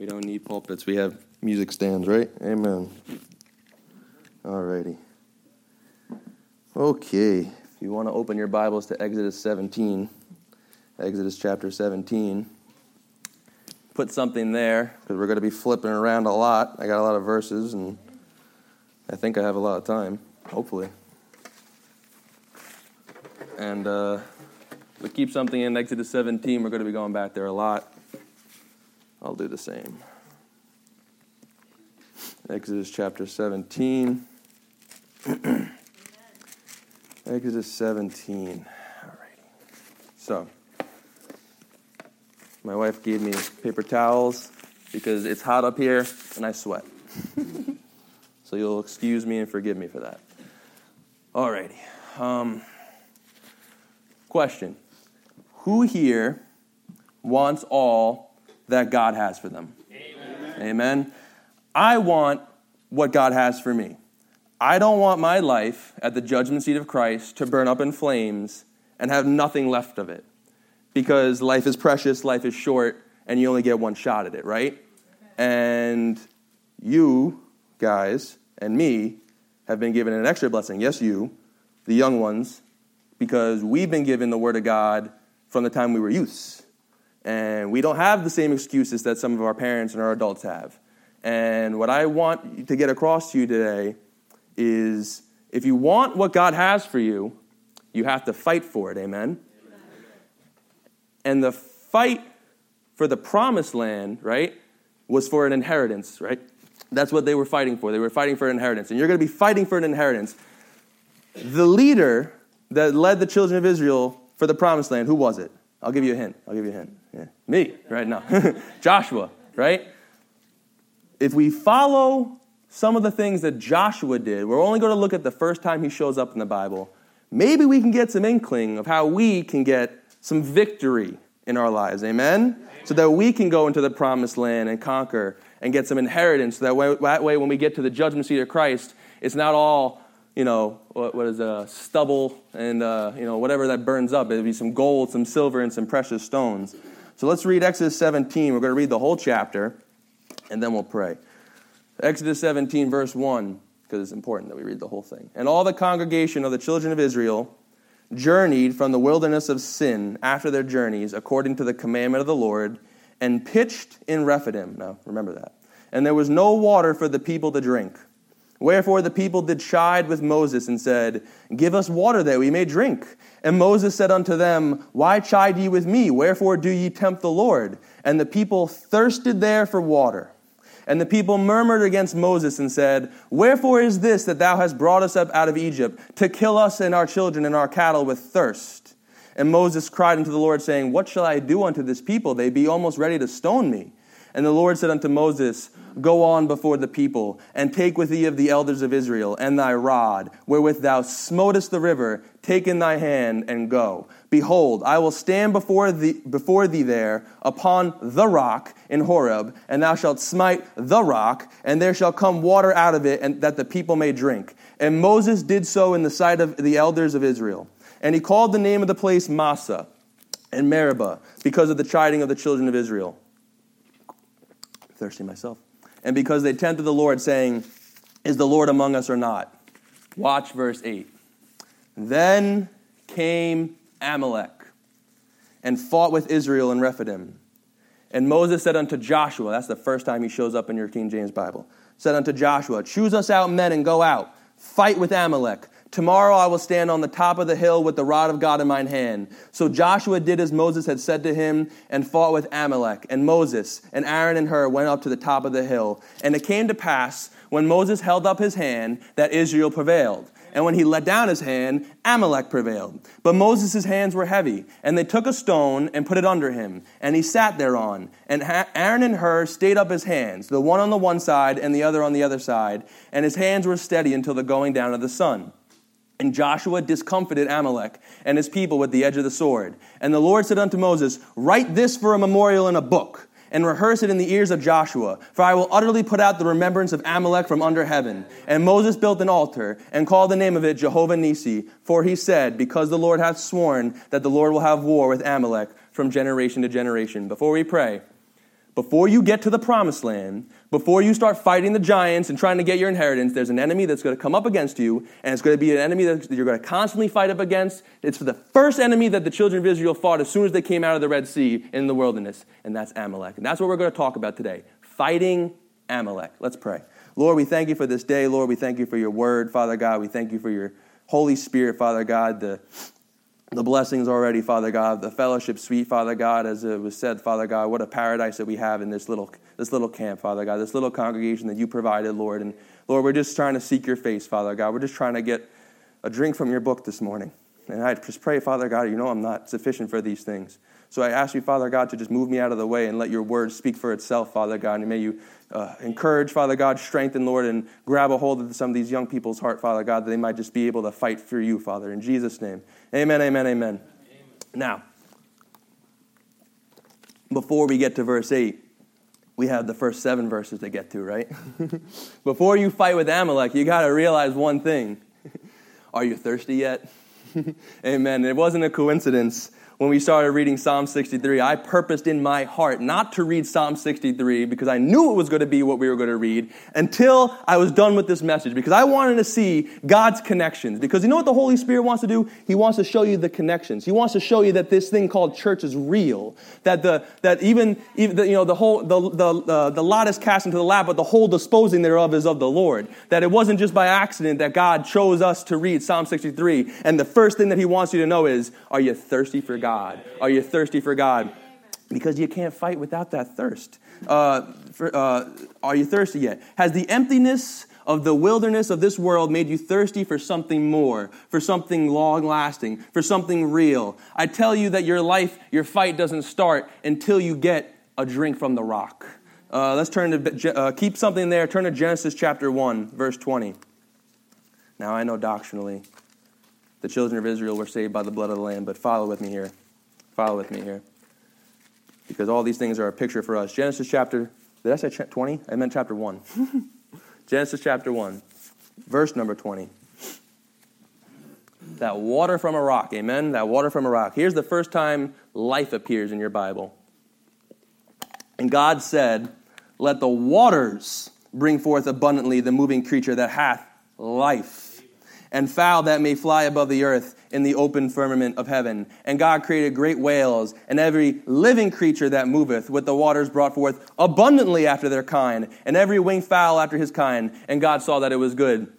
We don't need pulpits. We have music stands, right? Amen. All righty. Okay. If you want to open your Bibles to Exodus 17, Exodus chapter 17, put something there because we're going to be flipping around a lot. I got a lot of verses, and I think I have a lot of time, hopefully. And uh, we keep something in Exodus 17. We're going to be going back there a lot. I'll do the same. Exodus chapter 17. Exodus 17. Alrighty. So, my wife gave me paper towels because it's hot up here and I sweat. so, you'll excuse me and forgive me for that. Alrighty. Um, question Who here wants all that God has for them. Amen. Amen. I want what God has for me. I don't want my life at the judgment seat of Christ to burn up in flames and have nothing left of it. Because life is precious, life is short, and you only get one shot at it, right? And you guys and me have been given an extra blessing. Yes, you, the young ones, because we've been given the Word of God from the time we were youths. And we don't have the same excuses that some of our parents and our adults have. And what I want to get across to you today is if you want what God has for you, you have to fight for it. Amen? And the fight for the promised land, right, was for an inheritance, right? That's what they were fighting for. They were fighting for an inheritance. And you're going to be fighting for an inheritance. The leader that led the children of Israel for the promised land, who was it? I'll give you a hint. I'll give you a hint. Me, right now. Joshua, right? If we follow some of the things that Joshua did, we're only going to look at the first time he shows up in the Bible. Maybe we can get some inkling of how we can get some victory in our lives. Amen? Amen. So that we can go into the promised land and conquer and get some inheritance. So that way, that way when we get to the judgment seat of Christ, it's not all you know, what, what is a stubble and, uh, you know, whatever that burns up. It'll be some gold, some silver, and some precious stones. So let's read Exodus 17. We're going to read the whole chapter, and then we'll pray. Exodus 17, verse 1, because it's important that we read the whole thing. And all the congregation of the children of Israel journeyed from the wilderness of Sin after their journeys, according to the commandment of the Lord, and pitched in Rephidim. Now, remember that. And there was no water for the people to drink. Wherefore the people did chide with Moses and said, Give us water that we may drink. And Moses said unto them, Why chide ye with me? Wherefore do ye tempt the Lord? And the people thirsted there for water. And the people murmured against Moses and said, Wherefore is this that thou hast brought us up out of Egypt, to kill us and our children and our cattle with thirst? And Moses cried unto the Lord, saying, What shall I do unto this people? They be almost ready to stone me. And the Lord said unto Moses, Go on before the people, and take with thee of the elders of Israel, and thy rod, wherewith thou smotest the river, take in thy hand, and go. Behold, I will stand before thee, before thee there upon the rock in Horeb, and thou shalt smite the rock, and there shall come water out of it, and that the people may drink. And Moses did so in the sight of the elders of Israel. And he called the name of the place Massah and Meribah, because of the chiding of the children of Israel thirsty myself. And because they tempted the Lord, saying, Is the Lord among us or not? Watch verse 8. Then came Amalek and fought with Israel in Rephidim. And Moses said unto Joshua, that's the first time he shows up in your King James Bible, said unto Joshua, Choose us out men and go out, fight with Amalek. Tomorrow I will stand on the top of the hill with the rod of God in mine hand. So Joshua did as Moses had said to him and fought with Amalek. And Moses and Aaron and Hur went up to the top of the hill. And it came to pass when Moses held up his hand that Israel prevailed. And when he let down his hand, Amalek prevailed. But Moses' hands were heavy, and they took a stone and put it under him, and he sat thereon. And Aaron and Hur stayed up his hands, the one on the one side and the other on the other side, and his hands were steady until the going down of the sun. And Joshua discomfited Amalek and his people with the edge of the sword. And the Lord said unto Moses, Write this for a memorial in a book, and rehearse it in the ears of Joshua, for I will utterly put out the remembrance of Amalek from under heaven. And Moses built an altar, and called the name of it Jehovah Nissi, for he said, Because the Lord hath sworn that the Lord will have war with Amalek from generation to generation. Before we pray, before you get to the promised land, before you start fighting the giants and trying to get your inheritance, there's an enemy that's going to come up against you, and it's going to be an enemy that you're going to constantly fight up against. It's the first enemy that the children of Israel fought as soon as they came out of the Red Sea in the wilderness, and that's Amalek. And that's what we're going to talk about today fighting Amalek. Let's pray. Lord, we thank you for this day. Lord, we thank you for your word, Father God. We thank you for your Holy Spirit, Father God, the the blessings already, Father God, the fellowship sweet, Father God, as it was said, Father God, what a paradise that we have in this little, this little camp, Father God, this little congregation that you provided, Lord. And Lord, we're just trying to seek your face, Father God. We're just trying to get a drink from your book this morning. And I just pray, Father God, you know I'm not sufficient for these things. So I ask you, Father God, to just move me out of the way and let your word speak for itself, Father God. And may you uh, encourage, Father God, strengthen, Lord, and grab a hold of some of these young people's heart, Father God, that they might just be able to fight for you, Father. In Jesus' name. Amen, amen, amen. amen. Now, before we get to verse 8, we have the first seven verses to get to, right? before you fight with Amalek, you got to realize one thing. Are you thirsty yet? Amen. It wasn't a coincidence when we started reading Psalm 63, I purposed in my heart not to read Psalm 63 because I knew it was going to be what we were going to read until I was done with this message because I wanted to see God's connections. Because you know what the Holy Spirit wants to do? He wants to show you the connections. He wants to show you that this thing called church is real. That the that even, even the, you know the whole the, the, the, the lot is cast into the lap, but the whole disposing thereof is of the Lord. That it wasn't just by accident that God chose us to read Psalm 63. And the first thing that He wants you to know is, are you thirsty for God? God? Are you thirsty for God? Because you can't fight without that thirst. Uh, for, uh, are you thirsty yet? Has the emptiness of the wilderness of this world made you thirsty for something more, for something long lasting, for something real? I tell you that your life, your fight doesn't start until you get a drink from the rock. Uh, let's turn to, uh, keep something there. Turn to Genesis chapter 1, verse 20. Now, I know doctrinally the children of Israel were saved by the blood of the Lamb, but follow with me here. Follow with me here. Because all these things are a picture for us. Genesis chapter, did I say 20? I meant chapter 1. Genesis chapter 1, verse number 20. That water from a rock, amen? That water from a rock. Here's the first time life appears in your Bible. And God said, Let the waters bring forth abundantly the moving creature that hath life and fowl that may fly above the earth in the open firmament of heaven. And God created great whales and every living creature that moveth, with the waters brought forth abundantly after their kind, and every winged fowl after his kind. And God saw that it was good.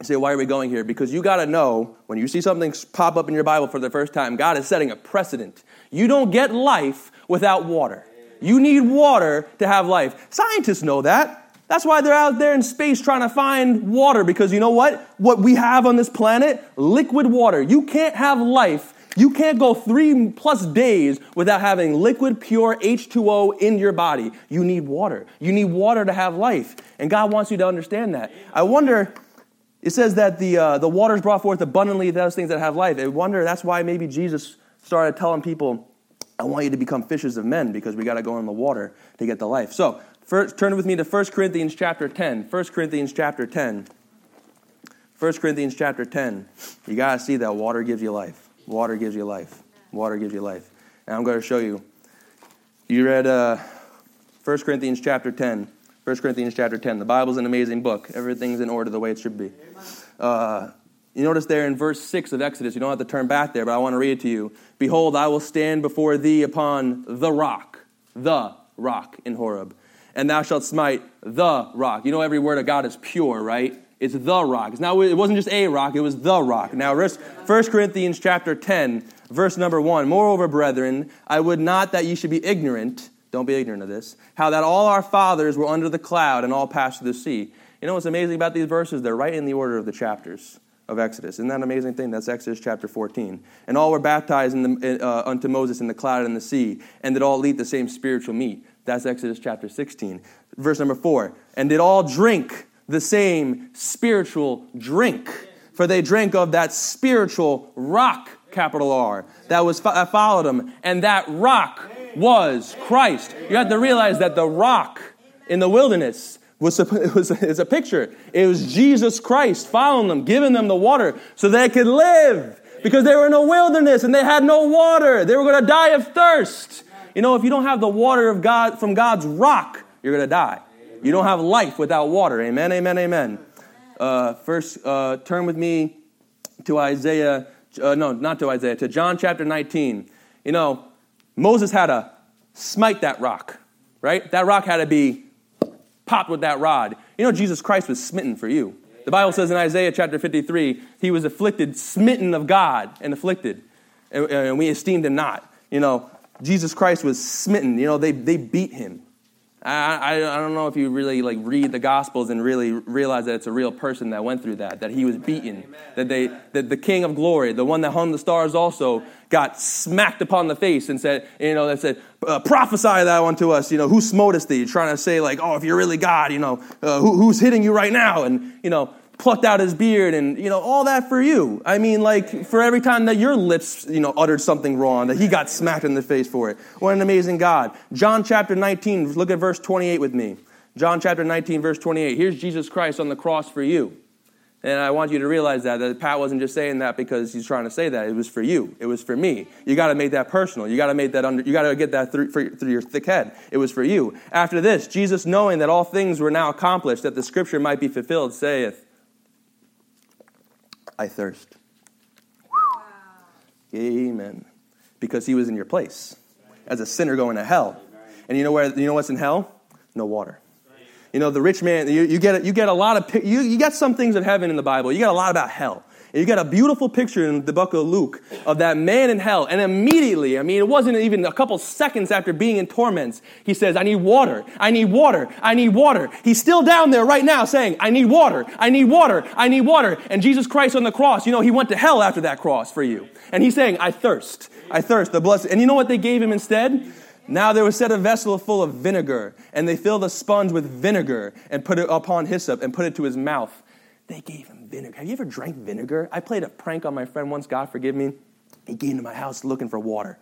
You say, why are we going here? Because you got to know when you see something pop up in your Bible for the first time, God is setting a precedent. You don't get life without water. You need water to have life. Scientists know that. That's why they're out there in space trying to find water because you know what? What we have on this planet? Liquid water. You can't have life. You can't go three plus days without having liquid, pure H2O in your body. You need water. You need water to have life. And God wants you to understand that. I wonder, it says that the, uh, the waters brought forth abundantly those things that have life. I wonder that's why maybe Jesus started telling people, I want you to become fishers of men because we got to go in the water to get the life. So, First, turn with me to 1 Corinthians chapter 10. 1 Corinthians chapter 10. 1 Corinthians chapter 10. You got to see that water gives you life. Water gives you life. Water gives you life. And I'm going to show you. You read uh, 1 Corinthians chapter 10. 1 Corinthians chapter 10. The Bible's an amazing book. Everything's in order the way it should be. Uh, you notice there in verse 6 of Exodus, you don't have to turn back there, but I want to read it to you. Behold, I will stand before thee upon the rock, the rock in Horeb and thou shalt smite the rock. You know, every word of God is pure, right? It's the rock. It's now, it wasn't just a rock, it was the rock. Now, 1 Corinthians chapter 10, verse number 1. Moreover, brethren, I would not that ye should be ignorant, don't be ignorant of this, how that all our fathers were under the cloud and all passed through the sea. You know what's amazing about these verses? They're right in the order of the chapters of Exodus. Isn't that an amazing thing? That's Exodus chapter 14. And all were baptized the, uh, unto Moses in the cloud and the sea, and did all eat the same spiritual meat. That's Exodus chapter 16. Verse number 4. And did all drink the same spiritual drink, for they drank of that spiritual rock, capital R, that was that followed them, and that rock was Christ. You have to realize that the rock in the wilderness was was a picture. It was Jesus Christ following them, giving them the water so they could live because they were in a wilderness and they had no water. They were going to die of thirst. You know, if you don't have the water of God from God's rock, you're going to die. You don't have life without water. Amen, amen, amen. Uh, first, uh, turn with me to Isaiah, uh, no, not to Isaiah, to John chapter 19. You know, Moses had to smite that rock, right? That rock had to be popped with that rod. You know, Jesus Christ was smitten for you. The Bible says in Isaiah chapter 53, he was afflicted, smitten of God, and afflicted, and, and we esteemed him not. You know, Jesus Christ was smitten. You know, they, they beat him. I, I, don't know if you really like read the gospels and really realize that it's a real person that went through that that he was beaten Amen. that they that the king of glory the one that hung the stars also got smacked upon the face and said you know that said uh, prophesy that one to us you know who smote us thee trying to say like oh if you're really god you know uh, who, who's hitting you right now and you know plucked out his beard and you know all that for you. I mean like for every time that your lips you know uttered something wrong that he got smacked in the face for it. What an amazing god. John chapter 19 look at verse 28 with me. John chapter 19 verse 28 here's jesus christ on the cross for you. And i want you to realize that that pat wasn't just saying that because he's trying to say that. It was for you. It was for me. You got to make that personal. You got to make that under you got to get that through, through your thick head. It was for you. After this jesus knowing that all things were now accomplished that the scripture might be fulfilled saith I thirst. Wow. Amen. Because he was in your place as a sinner going to hell. And you know where you know what's in hell? No water. You know, the rich man, you, you, get, you get a lot of, you, you get some things of heaven in the Bible. You get a lot about hell. And you got a beautiful picture in the book of Luke of that man in hell. And immediately, I mean, it wasn't even a couple seconds after being in torments, he says, I need water. I need water. I need water. He's still down there right now saying, I need water. I need water. I need water. And Jesus Christ on the cross, you know, he went to hell after that cross for you. And he's saying, I thirst. I thirst. The blessed. And you know what they gave him instead? Now there was set a vessel full of vinegar, and they filled a sponge with vinegar and put it upon hyssop and put it to his mouth. They gave him vinegar. Have you ever drank vinegar? I played a prank on my friend once, God forgive me. He came to my house looking for water.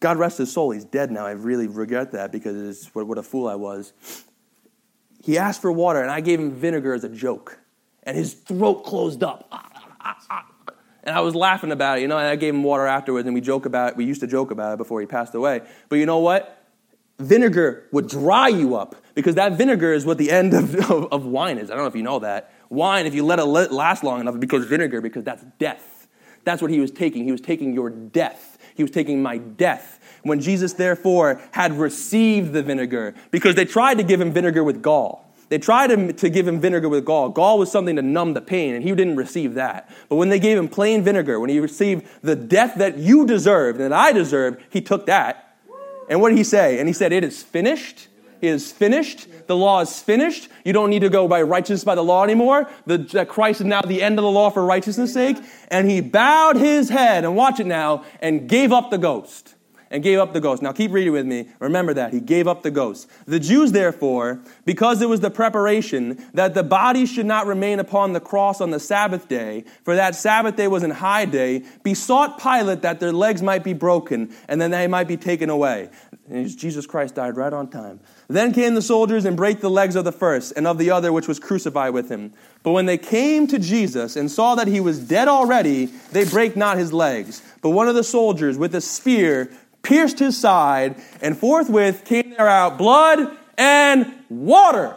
God rest his soul, he's dead now. I really regret that because what, a fool I was. He asked for water, and I gave him vinegar as a joke. And his throat closed up. And I was laughing about it, you know, and I gave him water afterwards, and we joke about it. We used to joke about it before he passed away. But you know what? Vinegar would dry you up because that vinegar is what the end of, of, of wine is. I don't know if you know that. Wine, if you let it last long enough, becomes vinegar because that's death. That's what he was taking. He was taking your death. He was taking my death. When Jesus, therefore, had received the vinegar, because they tried to give him vinegar with gall. They tried to give him vinegar with gall. Gall was something to numb the pain, and he didn't receive that. But when they gave him plain vinegar, when he received the death that you deserved and that I deserved, he took that. And what did he say? And he said, It is finished is finished. The law is finished. You don't need to go by righteousness by the law anymore. That Christ is now the end of the law for righteousness' sake. And he bowed his head, and watch it now, and gave up the ghost. And gave up the ghost. Now keep reading with me. Remember that. He gave up the ghost. The Jews, therefore, because it was the preparation that the body should not remain upon the cross on the Sabbath day, for that Sabbath day was an high day, besought Pilate that their legs might be broken and then they might be taken away. And Jesus Christ died right on time. Then came the soldiers and brake the legs of the first and of the other which was crucified with him. But when they came to Jesus and saw that he was dead already, they brake not his legs. But one of the soldiers with a spear pierced his side, and forthwith came there out blood and water.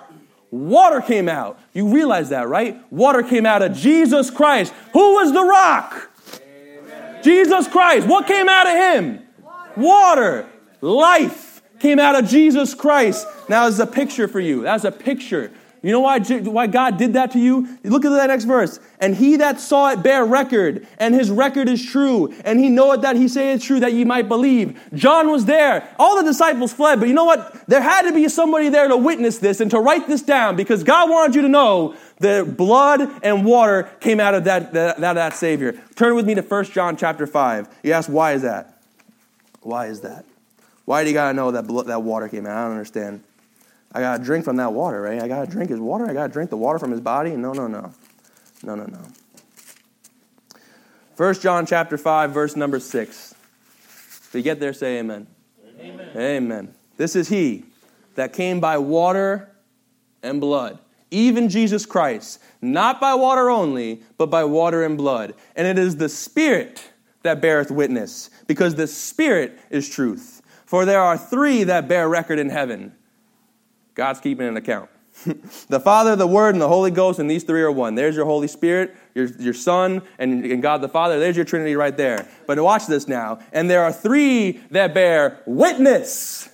Water came out. You realize that, right? Water came out of Jesus Christ. Who was the rock? Amen. Jesus Christ. What came out of him? Water. Water. Life came out of Jesus Christ. Now, it's a picture for you. That's a picture. You know why, why God did that to you? Look at that next verse. And he that saw it bear record, and his record is true, and he knoweth that he saith true, that ye might believe. John was there. All the disciples fled, but you know what? There had to be somebody there to witness this and to write this down because God wanted you to know that blood and water came out of that, that, that, that Savior. Turn with me to 1 John chapter 5. You ask, why is that? Why is that? Why do you got to know that, that water came out? I don't understand. I got to drink from that water, right? I got to drink his water. I got to drink the water from his body. No, no, no. No, no, no. 1 John chapter 5, verse number 6. If you get there, say amen. Amen. Amen. This is he that came by water and blood, even Jesus Christ, not by water only, but by water and blood. And it is the Spirit that beareth witness, because the Spirit is truth. For there are three that bear record in heaven. God's keeping an account. the Father, the Word, and the Holy Ghost, and these three are one. There's your Holy Spirit, your, your Son, and, and God the Father. There's your Trinity right there. But watch this now. And there are three that bear witness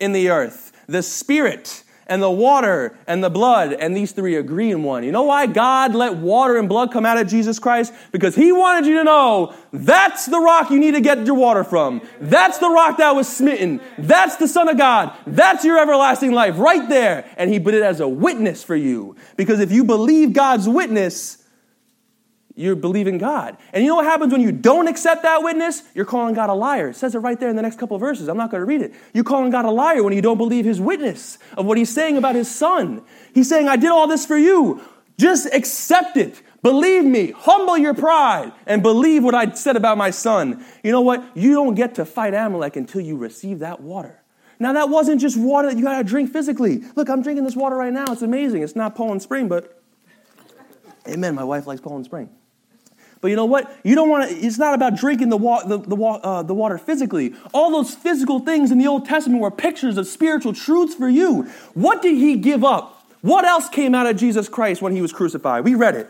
in the earth the Spirit, and the water and the blood, and these three agree in one. You know why God let water and blood come out of Jesus Christ? Because He wanted you to know that's the rock you need to get your water from. That's the rock that was smitten. That's the Son of God. That's your everlasting life right there. And He put it as a witness for you. Because if you believe God's witness, you're believing God. And you know what happens when you don't accept that witness? You're calling God a liar. It says it right there in the next couple verses. I'm not going to read it. You're calling God a liar when you don't believe his witness of what he's saying about his son. He's saying, I did all this for you. Just accept it. Believe me. Humble your pride and believe what I said about my son. You know what? You don't get to fight Amalek until you receive that water. Now, that wasn't just water that you got to drink physically. Look, I'm drinking this water right now. It's amazing. It's not Poland Spring, but amen. My wife likes Poland Spring. But you know what? You don't want to, it's not about drinking the, wa- the, the, uh, the water physically. All those physical things in the Old Testament were pictures of spiritual truths for you. What did he give up? What else came out of Jesus Christ when he was crucified? We read it.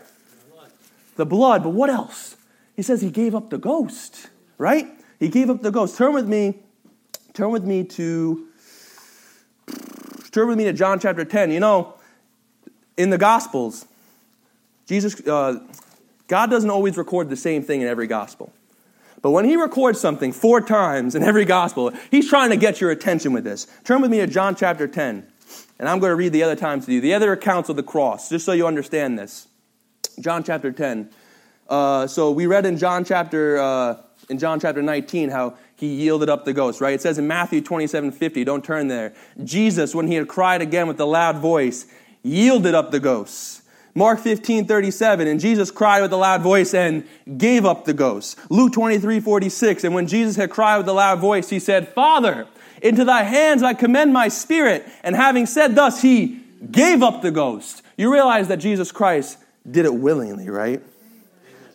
The blood, but what else? He says he gave up the ghost, right? He gave up the ghost. Turn with me, turn with me to, turn with me to John chapter 10. You know, in the Gospels, Jesus, uh, God doesn't always record the same thing in every gospel. But when he records something four times in every gospel, he's trying to get your attention with this. Turn with me to John chapter 10, and I'm going to read the other times to you, the other accounts of the cross, just so you understand this. John chapter 10. Uh, so we read in John chapter uh, in John chapter 19 how he yielded up the ghost, right? It says in Matthew 27 50, don't turn there. Jesus, when he had cried again with a loud voice, yielded up the ghost. Mark 15, 37, and Jesus cried with a loud voice and gave up the ghost. Luke 23, 46, and when Jesus had cried with a loud voice, he said, Father, into thy hands I commend my spirit. And having said thus, he gave up the ghost. You realize that Jesus Christ did it willingly, right?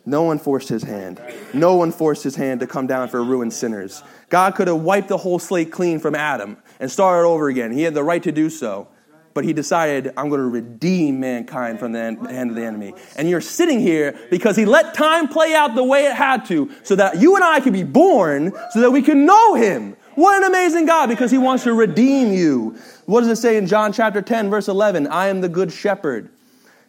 No one forced his hand. No one forced his hand to come down for ruined sinners. God could have wiped the whole slate clean from Adam and started over again. He had the right to do so but he decided, I'm going to redeem mankind from the hand of the enemy. And you're sitting here because he let time play out the way it had to so that you and I could be born so that we can know him. What an amazing God because he wants to redeem you. What does it say in John chapter 10, verse 11? I am the good shepherd.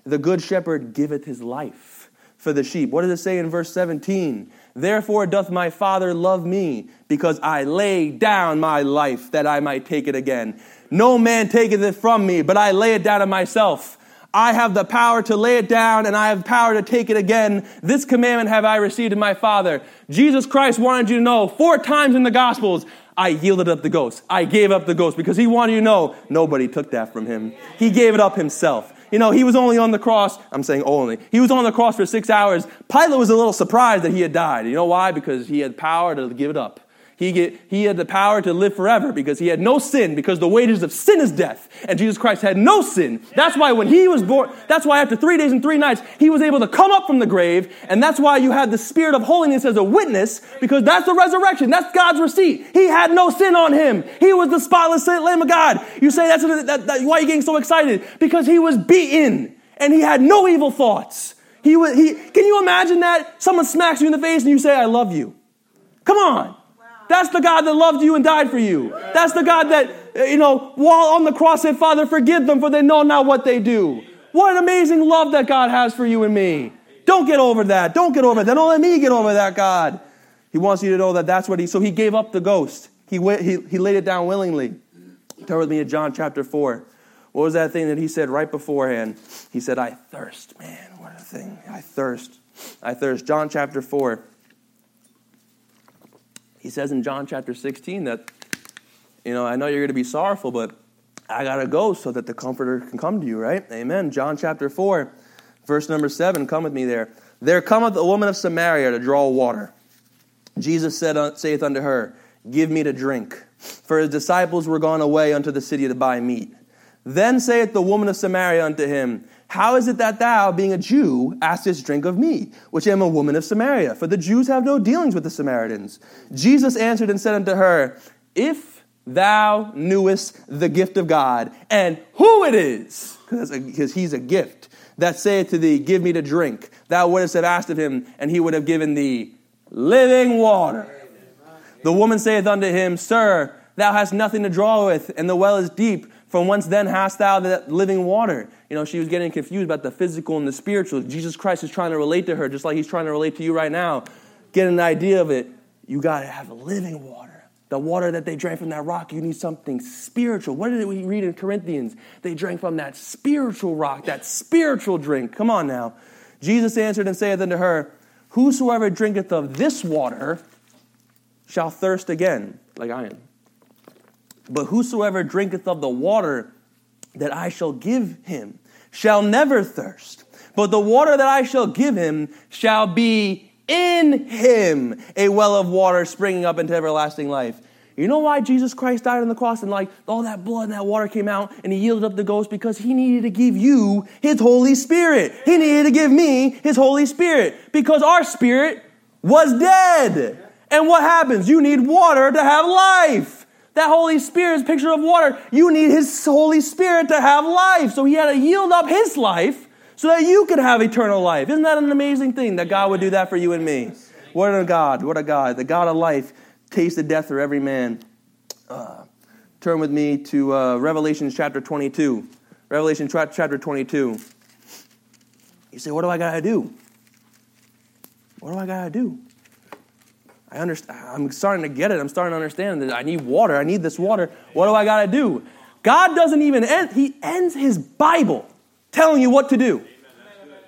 The good shepherd giveth his life for the sheep. What does it say in verse 17? Therefore doth my Father love me, because I lay down my life that I might take it again. No man taketh it from me, but I lay it down of myself. I have the power to lay it down and I have power to take it again. This commandment have I received of my Father. Jesus Christ wanted you to know four times in the Gospels, I yielded up the ghost. I gave up the ghost because he wanted you to know nobody took that from him. He gave it up himself. You know, he was only on the cross. I'm saying only. He was on the cross for six hours. Pilate was a little surprised that he had died. You know why? Because he had power to give it up. He, get, he had the power to live forever because he had no sin, because the wages of sin is death. And Jesus Christ had no sin. That's why when he was born, that's why after three days and three nights, he was able to come up from the grave. And that's why you had the spirit of holiness as a witness, because that's the resurrection. That's God's receipt. He had no sin on him. He was the spotless Lamb of God. You say that's that, that, why are you getting so excited? Because he was beaten and he had no evil thoughts. He was, he, can you imagine that? Someone smacks you in the face and you say, I love you. Come on. That's the God that loved you and died for you. That's the God that, uh, you know, while on the cross said, Father, forgive them for they know not what they do. What an amazing love that God has for you and me. Don't get over that. Don't get over that. Don't let me get over that, God. He wants you to know that that's what he, so he gave up the ghost. He, went, he, he laid it down willingly. Turn with me to John chapter 4. What was that thing that he said right beforehand? He said, I thirst. Man, what a thing. I thirst. I thirst. John chapter 4. He says in John chapter 16 that, you know, I know you're going to be sorrowful, but I got to go so that the Comforter can come to you, right? Amen. John chapter 4, verse number 7. Come with me there. There cometh a woman of Samaria to draw water. Jesus said, uh, saith unto her, Give me to drink. For his disciples were gone away unto the city to buy meat. Then saith the woman of Samaria unto him, how is it that thou, being a Jew, askest drink of me, which am a woman of Samaria? For the Jews have no dealings with the Samaritans. Jesus answered and said unto her, If thou knewest the gift of God and who it is, because he's a gift, that saith to thee, Give me to drink. Thou wouldst have asked of him, and he would have given thee living water. The woman saith unto him, Sir, thou hast nothing to draw with, and the well is deep. From whence then hast thou that living water? You know, she was getting confused about the physical and the spiritual. Jesus Christ is trying to relate to her, just like he's trying to relate to you right now. Get an idea of it. You got to have living water. The water that they drank from that rock, you need something spiritual. What did we read in Corinthians? They drank from that spiritual rock, that spiritual drink. Come on now. Jesus answered and saith unto her, Whosoever drinketh of this water shall thirst again, like I am. But whosoever drinketh of the water that I shall give him shall never thirst. But the water that I shall give him shall be in him a well of water springing up into everlasting life. You know why Jesus Christ died on the cross and like all that blood and that water came out and he yielded up the ghost? Because he needed to give you his Holy Spirit. He needed to give me his Holy Spirit because our spirit was dead. And what happens? You need water to have life. That Holy Spirit is picture of water. You need his Holy Spirit to have life. So he had to yield up his life so that you could have eternal life. Isn't that an amazing thing that God would do that for you and me? What a God, what a God. The God of life tasted death for every man. Uh, turn with me to uh, Revelation chapter 22. Revelation tra- chapter 22. You say, what do I got to do? What do I got to do? I understand. I'm starting to get it. I'm starting to understand that I need water. I need this water. What do I got to do? God doesn't even end, He ends His Bible telling you what to do.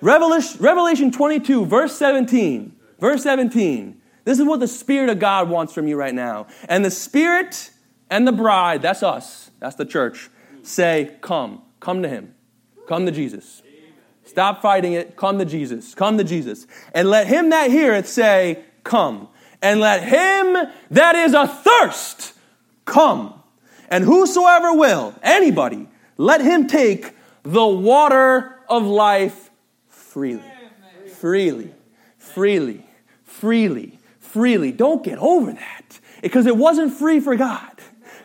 Revelation, Revelation 22, verse 17. Verse 17. This is what the Spirit of God wants from you right now. And the Spirit and the bride, that's us, that's the church, say, Come, come to Him. Come to Jesus. Stop fighting it. Come to Jesus. Come to Jesus. And let him that heareth say, Come. And let him that is athirst come. And whosoever will, anybody, let him take the water of life freely. Freely. Freely. Freely. Freely. Don't get over that. Because it wasn't free for God.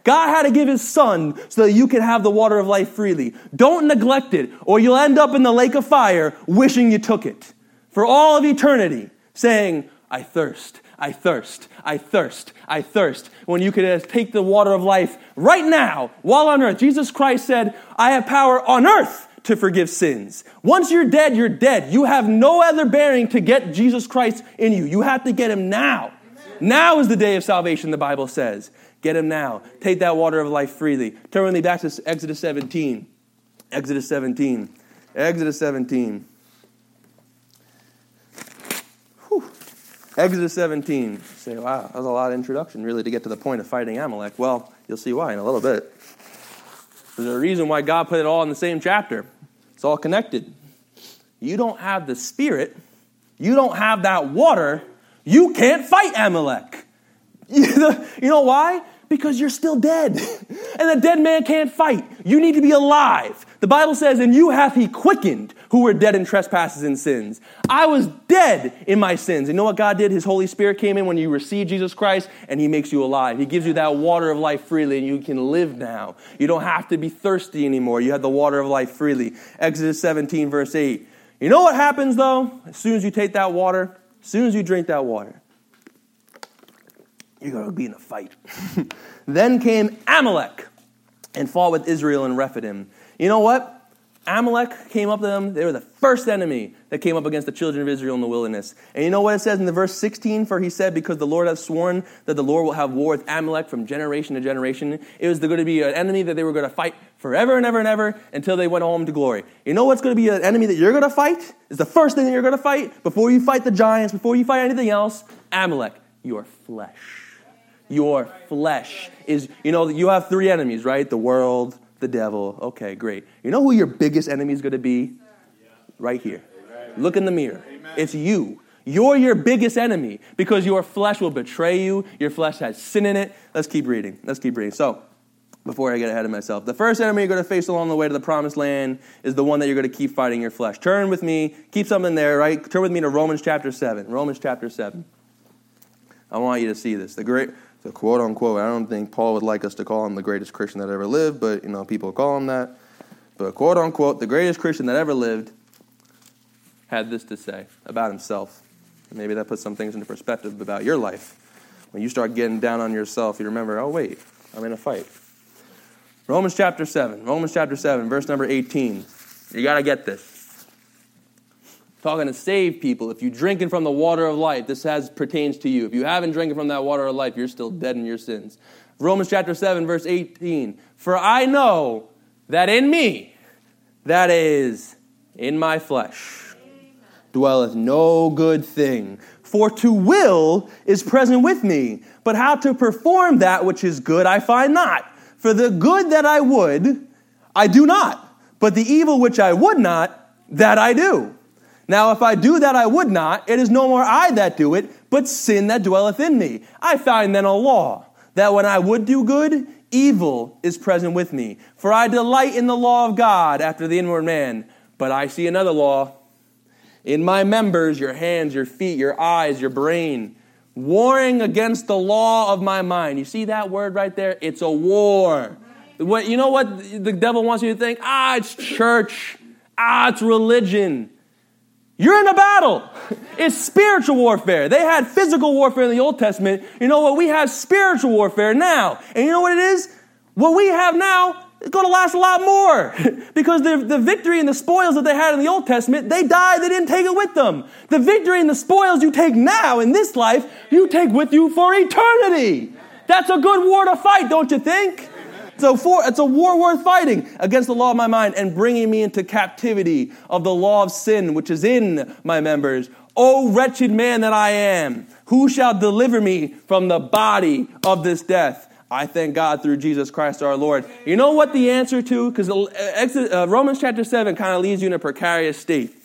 God had to give his son so that you can have the water of life freely. Don't neglect it, or you'll end up in the lake of fire wishing you took it for all of eternity, saying, I thirst, I thirst, I thirst, I thirst. When you could uh, take the water of life right now while on earth. Jesus Christ said, I have power on earth to forgive sins. Once you're dead, you're dead. You have no other bearing to get Jesus Christ in you. You have to get him now. Now is the day of salvation, the Bible says. Get him now. Take that water of life freely. Turn with me back to Exodus 17. Exodus 17. Exodus 17. Exodus 17. You say, wow, that was a lot of introduction, really, to get to the point of fighting Amalek. Well, you'll see why in a little bit. There's a reason why God put it all in the same chapter. It's all connected. You don't have the Spirit, you don't have that water, you can't fight Amalek. You know why? Because you're still dead. And a dead man can't fight. You need to be alive. The Bible says, And you hath he quickened who were dead in trespasses and sins. I was dead in my sins. You know what God did? His Holy Spirit came in when you receive Jesus Christ and He makes you alive. He gives you that water of life freely and you can live now. You don't have to be thirsty anymore. You have the water of life freely. Exodus 17, verse 8. You know what happens though? As soon as you take that water, as soon as you drink that water, you're going to be in a fight. then came Amalek and fought with Israel and Rephidim. You know what? Amalek came up to them. They were the first enemy that came up against the children of Israel in the wilderness. And you know what it says in the verse 16? For he said, Because the Lord hath sworn that the Lord will have war with Amalek from generation to generation. It was going to be an enemy that they were going to fight forever and ever and ever until they went home to glory. You know what's going to be an enemy that you're going to fight? Is the first thing that you're going to fight before you fight the giants, before you fight anything else? Amalek, your flesh. Your flesh is, you know, you have three enemies, right? The world, the devil. Okay, great. You know who your biggest enemy is going to be? Right here. Look in the mirror. It's you. You're your biggest enemy because your flesh will betray you. Your flesh has sin in it. Let's keep reading. Let's keep reading. So, before I get ahead of myself, the first enemy you're going to face along the way to the promised land is the one that you're going to keep fighting your flesh. Turn with me, keep something there, right? Turn with me to Romans chapter 7. Romans chapter 7. I want you to see this. The great So quote unquote, I don't think Paul would like us to call him the greatest Christian that ever lived, but you know, people call him that. But quote unquote, the greatest Christian that ever lived had this to say about himself. Maybe that puts some things into perspective about your life. When you start getting down on yourself, you remember, oh wait, I'm in a fight. Romans chapter 7. Romans chapter 7, verse number 18. You got to get this talking to save people. If you're drinking from the water of life, this has pertains to you. If you haven't drinking from that water of life, you're still dead in your sins. Romans chapter 7, verse 18. For I know that in me, that is, in my flesh, dwelleth no good thing. For to will is present with me, but how to perform that which is good I find not. For the good that I would, I do not, but the evil which I would not, that I do. Now, if I do that I would not, it is no more I that do it, but sin that dwelleth in me. I find then a law, that when I would do good, evil is present with me. For I delight in the law of God after the inward man. But I see another law in my members, your hands, your feet, your eyes, your brain, warring against the law of my mind. You see that word right there? It's a war. What, you know what the devil wants you to think? Ah, it's church. Ah, it's religion. You're in a battle. It's spiritual warfare. They had physical warfare in the Old Testament. You know what? We have spiritual warfare now. And you know what it is? What we have now is going to last a lot more. because the, the victory and the spoils that they had in the Old Testament, they died, they didn't take it with them. The victory and the spoils you take now in this life, you take with you for eternity. That's a good war to fight, don't you think? For, it's a war worth fighting against the law of my mind and bringing me into captivity of the law of sin which is in my members. O wretched man that I am, who shall deliver me from the body of this death? I thank God through Jesus Christ our Lord. You know what the answer to? Because uh, Romans chapter 7 kind of leaves you in a precarious state.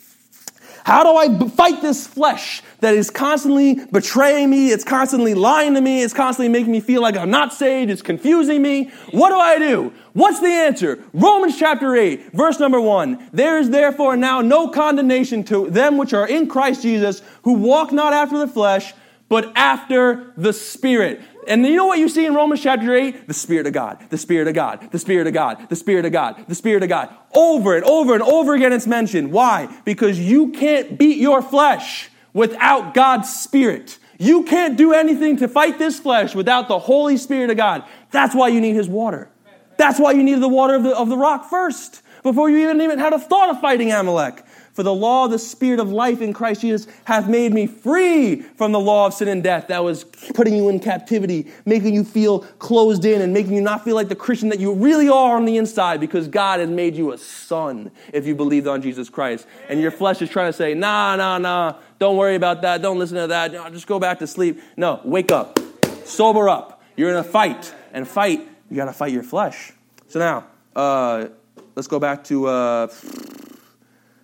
How do I fight this flesh that is constantly betraying me? It's constantly lying to me. It's constantly making me feel like I'm not saved. It's confusing me. What do I do? What's the answer? Romans chapter 8, verse number 1. There is therefore now no condemnation to them which are in Christ Jesus, who walk not after the flesh, but after the Spirit. And you know what you see in Romans chapter 8? The Spirit of God, the Spirit of God, the Spirit of God, the Spirit of God, the Spirit of God. Over and over and over again it's mentioned. Why? Because you can't beat your flesh without God's Spirit. You can't do anything to fight this flesh without the Holy Spirit of God. That's why you need His water. That's why you need the water of the, of the rock first, before you even, even had a thought of fighting Amalek. For the law of the Spirit of life in Christ Jesus hath made me free from the law of sin and death that was putting you in captivity, making you feel closed in, and making you not feel like the Christian that you really are on the inside because God has made you a son if you believed on Jesus Christ. And your flesh is trying to say, nah, nah, nah, don't worry about that, don't listen to that, just go back to sleep. No, wake up, sober up. You're in a fight, and fight, you got to fight your flesh. So now, uh, let's go back to. Uh,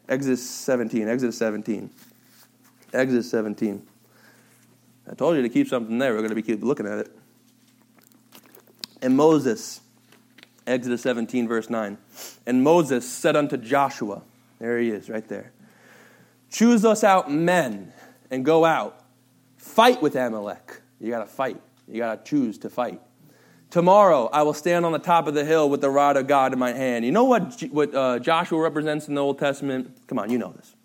Exodus 17. Exodus 17. Exodus 17. I told you to keep something there. We're going to be keep looking at it. And Moses, Exodus 17, verse 9. And Moses said unto Joshua, there he is, right there. Choose us out men and go out. Fight with Amalek. You got to fight. You got to choose to fight. Tomorrow I will stand on the top of the hill with the rod of God in my hand. You know what, what uh, Joshua represents in the Old Testament? Come on, you know this.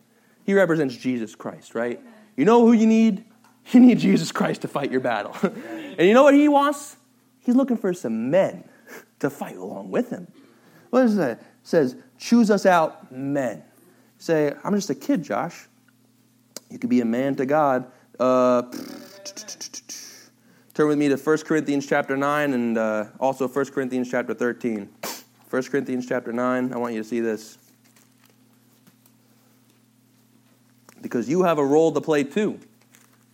He represents Jesus Christ, right? You know who you need? You need Jesus Christ to fight your battle. and you know what he wants? He's looking for some men to fight along with him. What is that? It says, choose us out men. Say, I'm just a kid, Josh. You could be a man to God. Uh, Turn with me to 1 Corinthians chapter 9 and uh, also 1 Corinthians chapter 13. 1 Corinthians chapter 9, I want you to see this. Because you have a role to play too.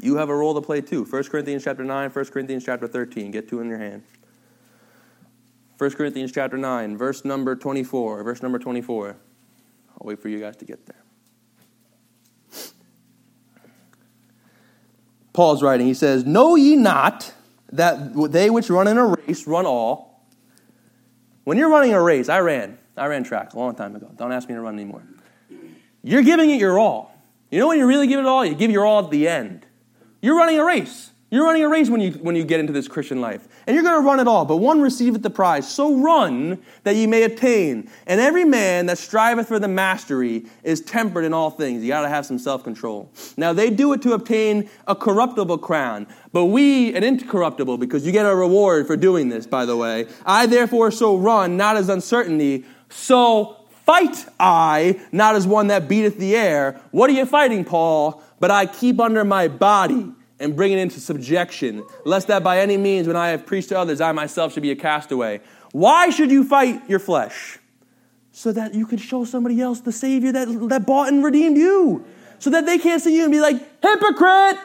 You have a role to play too. 1 Corinthians chapter 9, 1 Corinthians chapter 13. Get two in your hand. 1 Corinthians chapter 9, verse number 24. Verse number 24. I'll wait for you guys to get there. Paul's writing. He says, Know ye not that they which run in a race run all? When you're running a race, I ran. I ran track a long time ago. Don't ask me to run anymore. You're giving it your all. You know when you really give it all? You give your all at the end. You're running a race. You're running a race when you, when you get into this Christian life. And you're going to run it all, but one receiveth the prize. So run that ye may obtain. And every man that striveth for the mastery is tempered in all things. You got to have some self control. Now, they do it to obtain a corruptible crown, but we an incorruptible, because you get a reward for doing this, by the way. I therefore so run, not as uncertainty, so fight I, not as one that beateth the air. What are you fighting, Paul? But I keep under my body and bring it into subjection, lest that by any means, when I have preached to others, I myself should be a castaway. Why should you fight your flesh? So that you could show somebody else the Savior that, that bought and redeemed you. So that they can't see you and be like, hypocrite!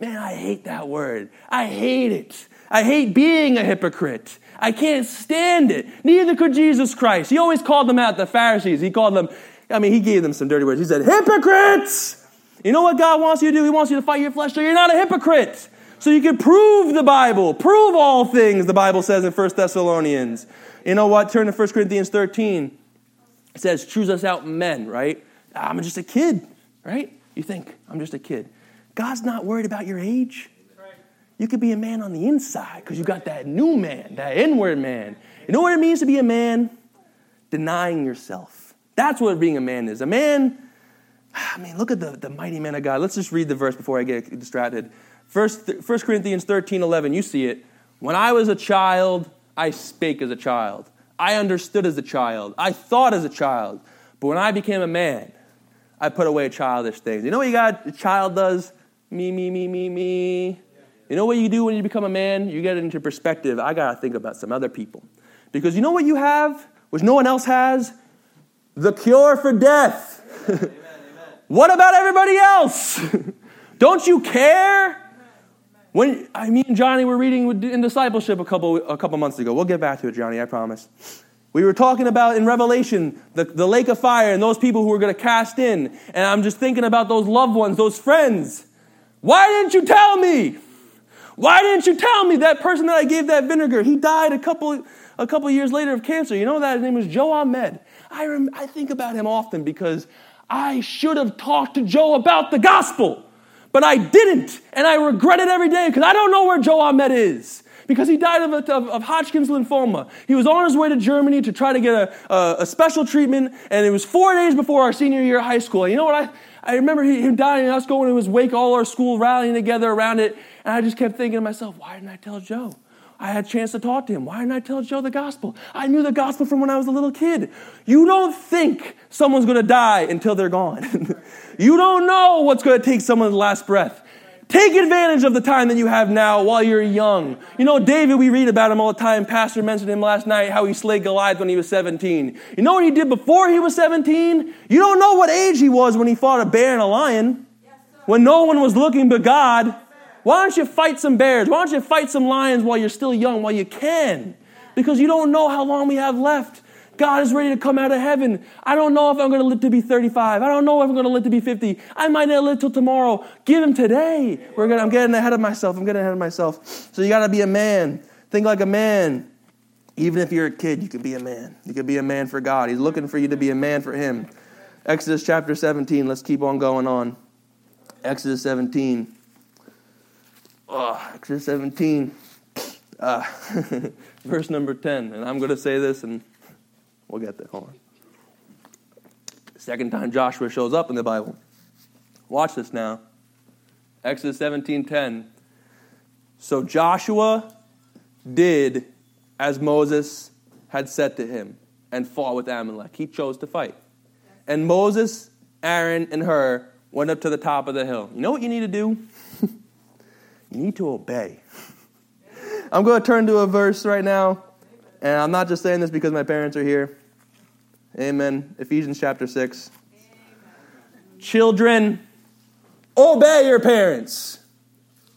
Man, I hate that word. I hate it. I hate being a hypocrite. I can't stand it. Neither could Jesus Christ. He always called them out, the Pharisees. He called them, I mean, he gave them some dirty words. He said, hypocrites! You know what God wants you to do? He wants you to fight your flesh so you're not a hypocrite. So you can prove the Bible, prove all things, the Bible says in 1 Thessalonians. You know what? Turn to 1 Corinthians 13. It says, choose us out men, right? I'm just a kid, right? You think, I'm just a kid. God's not worried about your age. You could be a man on the inside because you got that new man, that inward man. You know what it means to be a man? Denying yourself. That's what being a man is. A man Ah, I mean, look at the, the mighty man of God. Let's just read the verse before I get distracted. First, 1 Corinthians 13 11, you see it. When I was a child, I spake as a child. I understood as a child. I thought as a child. But when I became a man, I put away childish things. You know what you got? A child does? Me, me, me, me, me. You know what you do when you become a man? You get it into perspective. I got to think about some other people. Because you know what you have, which no one else has? The cure for death. What about everybody else? Don't you care? When I mean Johnny were reading in discipleship a couple a couple months ago. We'll get back to it, Johnny, I promise. We were talking about in Revelation the, the lake of fire and those people who were going to cast in. And I'm just thinking about those loved ones, those friends. Why didn't you tell me? Why didn't you tell me that person that I gave that vinegar? He died a couple a couple years later of cancer. You know that his name was Joe Ahmed. I, rem, I think about him often because I should have talked to Joe about the gospel, but I didn't. And I regret it every day because I don't know where Joe Ahmed is because he died of, of, of, Hodgkin's lymphoma. He was on his way to Germany to try to get a, a, a, special treatment, and it was four days before our senior year of high school. And you know what? I, I remember him dying and us going to his wake, all our school rallying together around it, and I just kept thinking to myself, why didn't I tell Joe? I had a chance to talk to him. Why didn't I tell Joe the gospel? I knew the gospel from when I was a little kid. You don't think someone's going to die until they're gone. you don't know what's going to take someone's last breath. Take advantage of the time that you have now while you're young. You know, David, we read about him all the time. Pastor mentioned him last night, how he slayed Goliath when he was 17. You know what he did before he was 17? You don't know what age he was when he fought a bear and a lion. When no one was looking but God. Why don't you fight some bears? Why don't you fight some lions while you're still young, while you can? Because you don't know how long we have left. God is ready to come out of heaven. I don't know if I'm going to live to be 35. I don't know if I'm going to live to be 50. I might not live till tomorrow. Give him today. We're gonna, I'm getting ahead of myself. I'm getting ahead of myself. So you got to be a man. Think like a man. Even if you're a kid, you can be a man. You can be a man for God. He's looking for you to be a man for Him. Exodus chapter 17. Let's keep on going on. Exodus 17 oh, Exodus 17, uh, verse number 10. And I'm going to say this and we'll get there. Hold on. Second time Joshua shows up in the Bible. Watch this now. Exodus 17:10. So Joshua did as Moses had said to him and fought with Amalek. He chose to fight. And Moses, Aaron, and Hur went up to the top of the hill. You know what you need to do? You need to obey. I'm going to turn to a verse right now, and I'm not just saying this because my parents are here. Amen. Ephesians chapter 6. Children, obey your parents.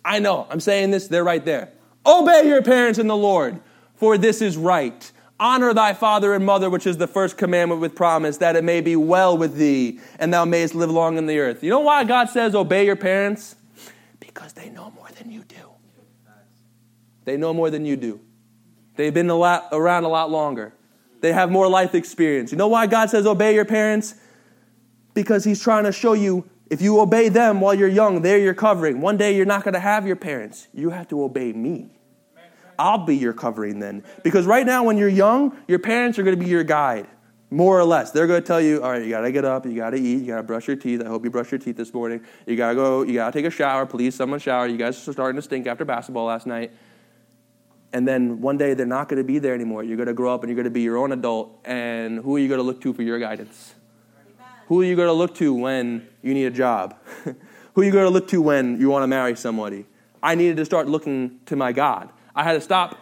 I know, I'm saying this, they're right there. Obey your parents in the Lord, for this is right. Honor thy father and mother, which is the first commandment with promise, that it may be well with thee, and thou mayest live long in the earth. You know why God says obey your parents? Because they know more than you do. They know more than you do. They've been a lot, around a lot longer. They have more life experience. You know why God says obey your parents? Because He's trying to show you If you obey them while you're young, they're your covering. One day you're not going to have your parents. You have to obey me. I'll be your covering then. Because right now, when you're young, your parents are going to be your guide, more or less. They're going to tell you, all right, you got to get up, you got to eat, you got to brush your teeth. I hope you brush your teeth this morning. You got to go, you got to take a shower. Please, someone shower. You guys are starting to stink after basketball last night. And then one day they're not going to be there anymore. You're going to grow up and you're going to be your own adult. And who are you going to look to for your guidance? Who are you going to look to when you need a job? who are you going to look to when you want to marry somebody? I needed to start looking to my God. I had to stop.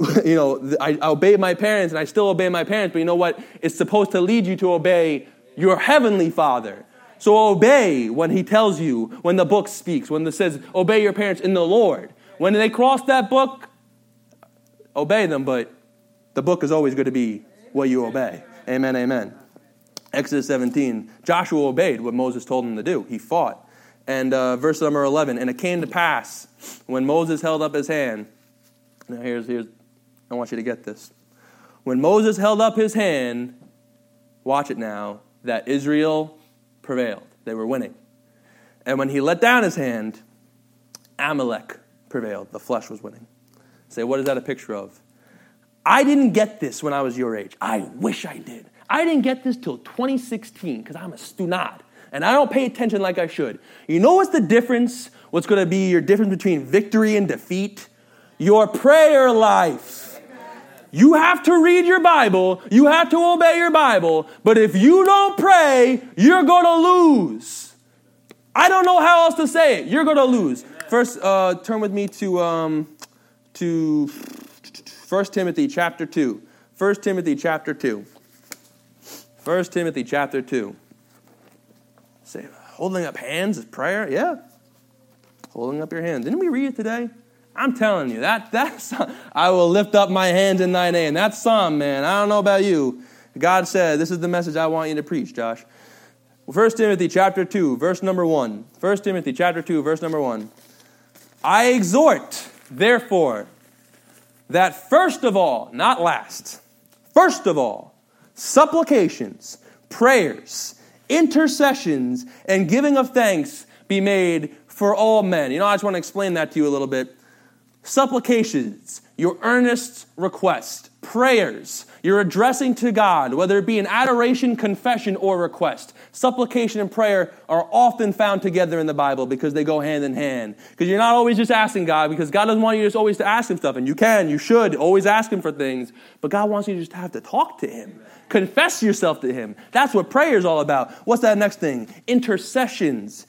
You know, I, I obeyed my parents and I still obey my parents, but you know what? It's supposed to lead you to obey your heavenly Father. So obey when He tells you, when the book speaks, when it says, obey your parents in the Lord. When they cross that book, obey them, but the book is always going to be what you obey. Amen, amen. Exodus 17, Joshua obeyed what Moses told him to do. He fought. And uh, verse number 11, and it came to pass when Moses held up his hand now, here's, here's, I want you to get this. When Moses held up his hand, watch it now, that Israel prevailed. They were winning. And when he let down his hand, Amalek prevailed. The flesh was winning. Say, what is that a picture of? I didn't get this when I was your age. I wish I did. I didn't get this till 2016 because I'm a stunad and I don't pay attention like I should. You know what's the difference? What's going to be your difference between victory and defeat? your prayer life. You have to read your Bible, you have to obey your Bible, but if you don't pray, you're going to lose. I don't know how else to say it. You're going to lose. First, uh, turn with me to um, to 1 Timothy chapter 2. 1 Timothy chapter 2. 1 Timothy chapter 2. Say, holding up hands is prayer? Yeah. Holding up your hands. Didn't we read it today? I'm telling you, that, that I will lift up my hands in thy name. That's some, man. I don't know about you. God said, this is the message I want you to preach, Josh. 1 Timothy chapter 2, verse number 1. 1 Timothy chapter 2, verse number 1. I exhort, therefore, that first of all, not last, first of all, supplications, prayers, intercessions, and giving of thanks be made for all men. You know, I just want to explain that to you a little bit supplications, your earnest request, prayers, you're addressing to God, whether it be an adoration, confession, or request. Supplication and prayer are often found together in the Bible because they go hand in hand. Because you're not always just asking God, because God doesn't want you just always to ask Him stuff, and you can, you should always ask Him for things, but God wants you just to have to talk to Him. Confess yourself to Him. That's what prayer is all about. What's that next thing? Intercessions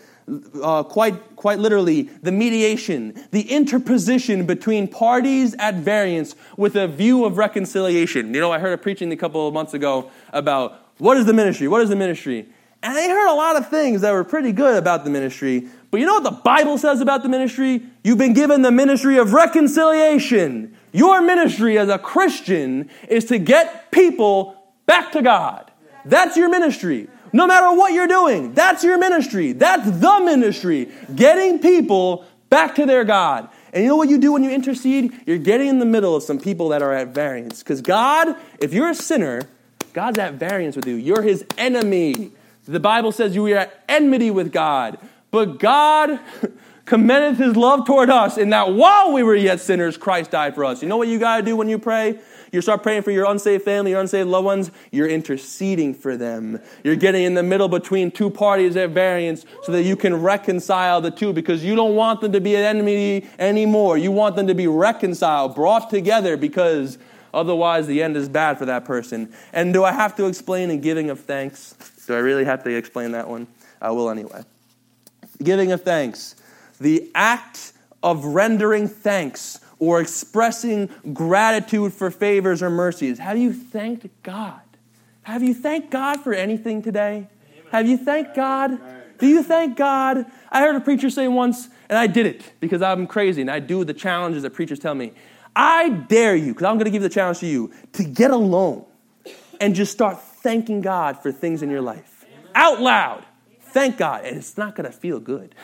uh, quite, quite literally, the mediation, the interposition between parties at variance with a view of reconciliation. You know, I heard a preaching a couple of months ago about what is the ministry? What is the ministry? And I heard a lot of things that were pretty good about the ministry. But you know what the Bible says about the ministry? You've been given the ministry of reconciliation. Your ministry as a Christian is to get people back to God. That's your ministry. No matter what you're doing, that's your ministry. That's the ministry. Getting people back to their God. And you know what you do when you intercede? You're getting in the middle of some people that are at variance. Because God, if you're a sinner, God's at variance with you. You're his enemy. The Bible says you are at enmity with God. But God commendeth his love toward us in that while we were yet sinners, Christ died for us. You know what you got to do when you pray? You start praying for your unsaved family, your unsaved loved ones, you're interceding for them. You're getting in the middle between two parties at variance so that you can reconcile the two because you don't want them to be an enemy anymore. You want them to be reconciled, brought together because otherwise the end is bad for that person. And do I have to explain in giving of thanks? Do I really have to explain that one? I will anyway. Giving of thanks. The act of rendering thanks or expressing gratitude for favors or mercies. Have you thanked God? Have you thanked God for anything today? Have you thanked God? Do you thank God? I heard a preacher say once, and I did it because I'm crazy and I do the challenges that preachers tell me. I dare you, because I'm going to give the challenge to you, to get alone and just start thanking God for things in your life. Out loud. Thank God. And it's not going to feel good.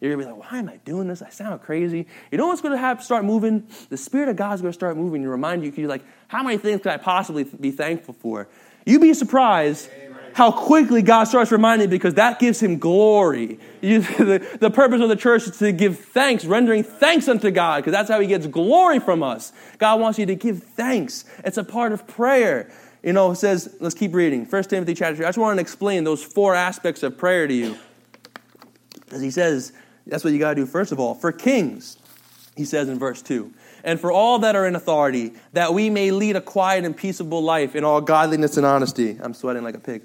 You're going to be like, why am I doing this? I sound crazy. You know what's going to have start moving? The Spirit of God's going to start moving to remind you, you're like, how many things could I possibly be thankful for? You'd be surprised how quickly God starts reminding because that gives him glory. You, the, the purpose of the church is to give thanks, rendering thanks unto God, because that's how he gets glory from us. God wants you to give thanks. It's a part of prayer. You know, it says, let's keep reading. 1 Timothy chapter 3. I just want to explain those four aspects of prayer to you. As he says, that's what you got to do first of all. For kings, he says in verse 2, and for all that are in authority, that we may lead a quiet and peaceable life in all godliness and honesty. I'm sweating like a pig.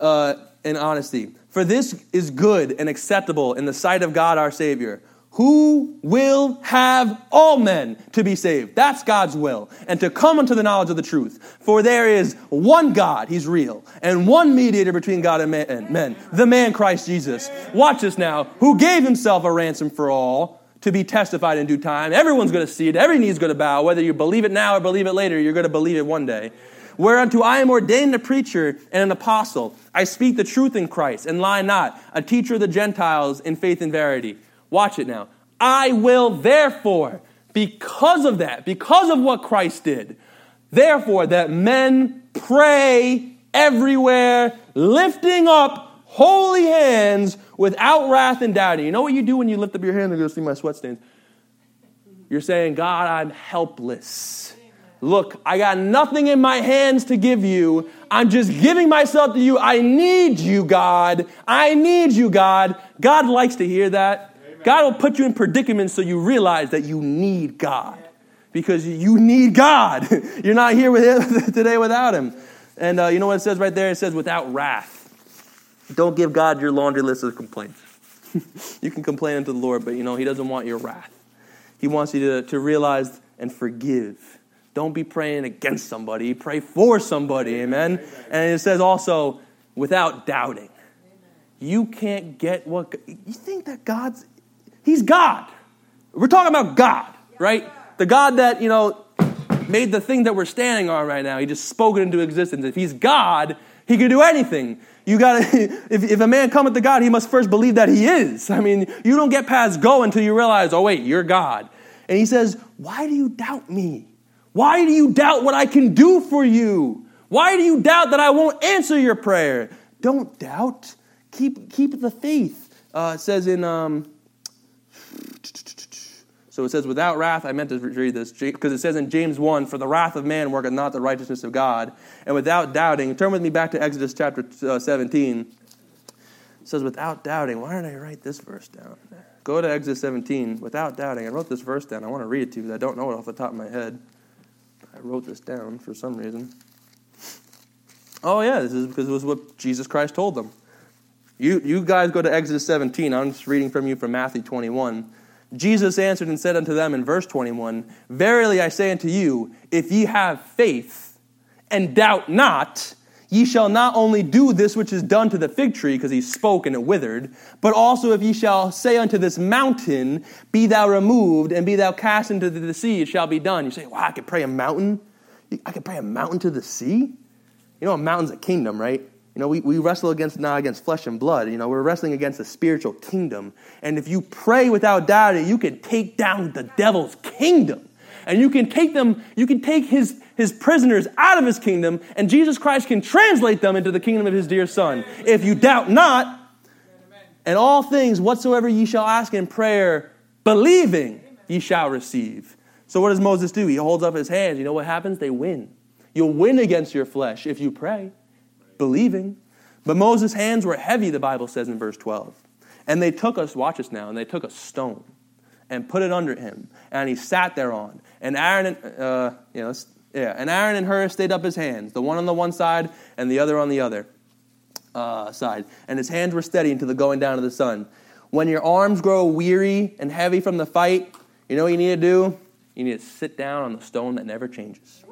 Uh, in honesty. For this is good and acceptable in the sight of God our Savior who will have all men to be saved. That's God's will. And to come unto the knowledge of the truth. For there is one God, He's real, and one mediator between God and men, the man Christ Jesus. Watch this now, who gave Himself a ransom for all to be testified in due time. Everyone's going to see it. Every knee's going to bow. Whether you believe it now or believe it later, you're going to believe it one day. Whereunto I am ordained a preacher and an apostle. I speak the truth in Christ and lie not, a teacher of the Gentiles in faith and verity. Watch it now. I will therefore, because of that, because of what Christ did, therefore, that men pray everywhere, lifting up holy hands without wrath and doubting. You know what you do when you lift up your hand and go see my sweat stains? You're saying, God, I'm helpless. Look, I got nothing in my hands to give you. I'm just giving myself to you. I need you, God. I need you, God. God likes to hear that. God will put you in predicaments so you realize that you need God. Because you need God. You're not here with him today without Him. And uh, you know what it says right there? It says, without wrath. Don't give God your laundry list of complaints. you can complain unto the Lord, but you know, He doesn't want your wrath. He wants you to, to realize and forgive. Don't be praying against somebody, pray for somebody, amen? And it says also, without doubting. You can't get what you think that God's He's God. We're talking about God, right? The God that, you know, made the thing that we're standing on right now. He just spoke it into existence. If he's God, he can do anything. You got if, if a man cometh to God, he must first believe that he is. I mean, you don't get past go until you realize, oh, wait, you're God. And he says, Why do you doubt me? Why do you doubt what I can do for you? Why do you doubt that I won't answer your prayer? Don't doubt. Keep, keep the faith. Uh, it says in, um, so it says, without wrath, I meant to read this, because it says in James 1, for the wrath of man worketh not the righteousness of God. And without doubting, turn with me back to Exodus chapter uh, 17. It says, without doubting. Why did I write this verse down? Go to Exodus 17, without doubting. I wrote this verse down. I want to read it to you because I don't know it off the top of my head. I wrote this down for some reason. Oh, yeah, this is because it was what Jesus Christ told them. You, you guys go to Exodus 17. I'm just reading from you from Matthew 21. Jesus answered and said unto them in verse 21 Verily I say unto you, if ye have faith and doubt not, ye shall not only do this which is done to the fig tree, because he spoke and it withered, but also if ye shall say unto this mountain, Be thou removed and be thou cast into the sea, it shall be done. You say, Wow, I could pray a mountain? I could pray a mountain to the sea? You know, a mountain's a kingdom, right? You know, we, we wrestle against not against flesh and blood. You know, we're wrestling against the spiritual kingdom. And if you pray without doubting, you can take down the devil's kingdom. And you can take them, you can take his, his prisoners out of his kingdom, and Jesus Christ can translate them into the kingdom of his dear Son. If you doubt not, and all things whatsoever ye shall ask in prayer, believing, ye shall receive. So what does Moses do? He holds up his hands. You know what happens? They win. You'll win against your flesh if you pray believing. But Moses' hands were heavy, the Bible says in verse 12. And they took us, watch us now, and they took a stone and put it under him, and he sat thereon. And Aaron and, uh, you know, yeah, and Aaron and Hur stayed up his hands, the one on the one side and the other on the other uh, side. And his hands were steady until the going down of the sun. When your arms grow weary and heavy from the fight, you know what you need to do? You need to sit down on the stone that never changes.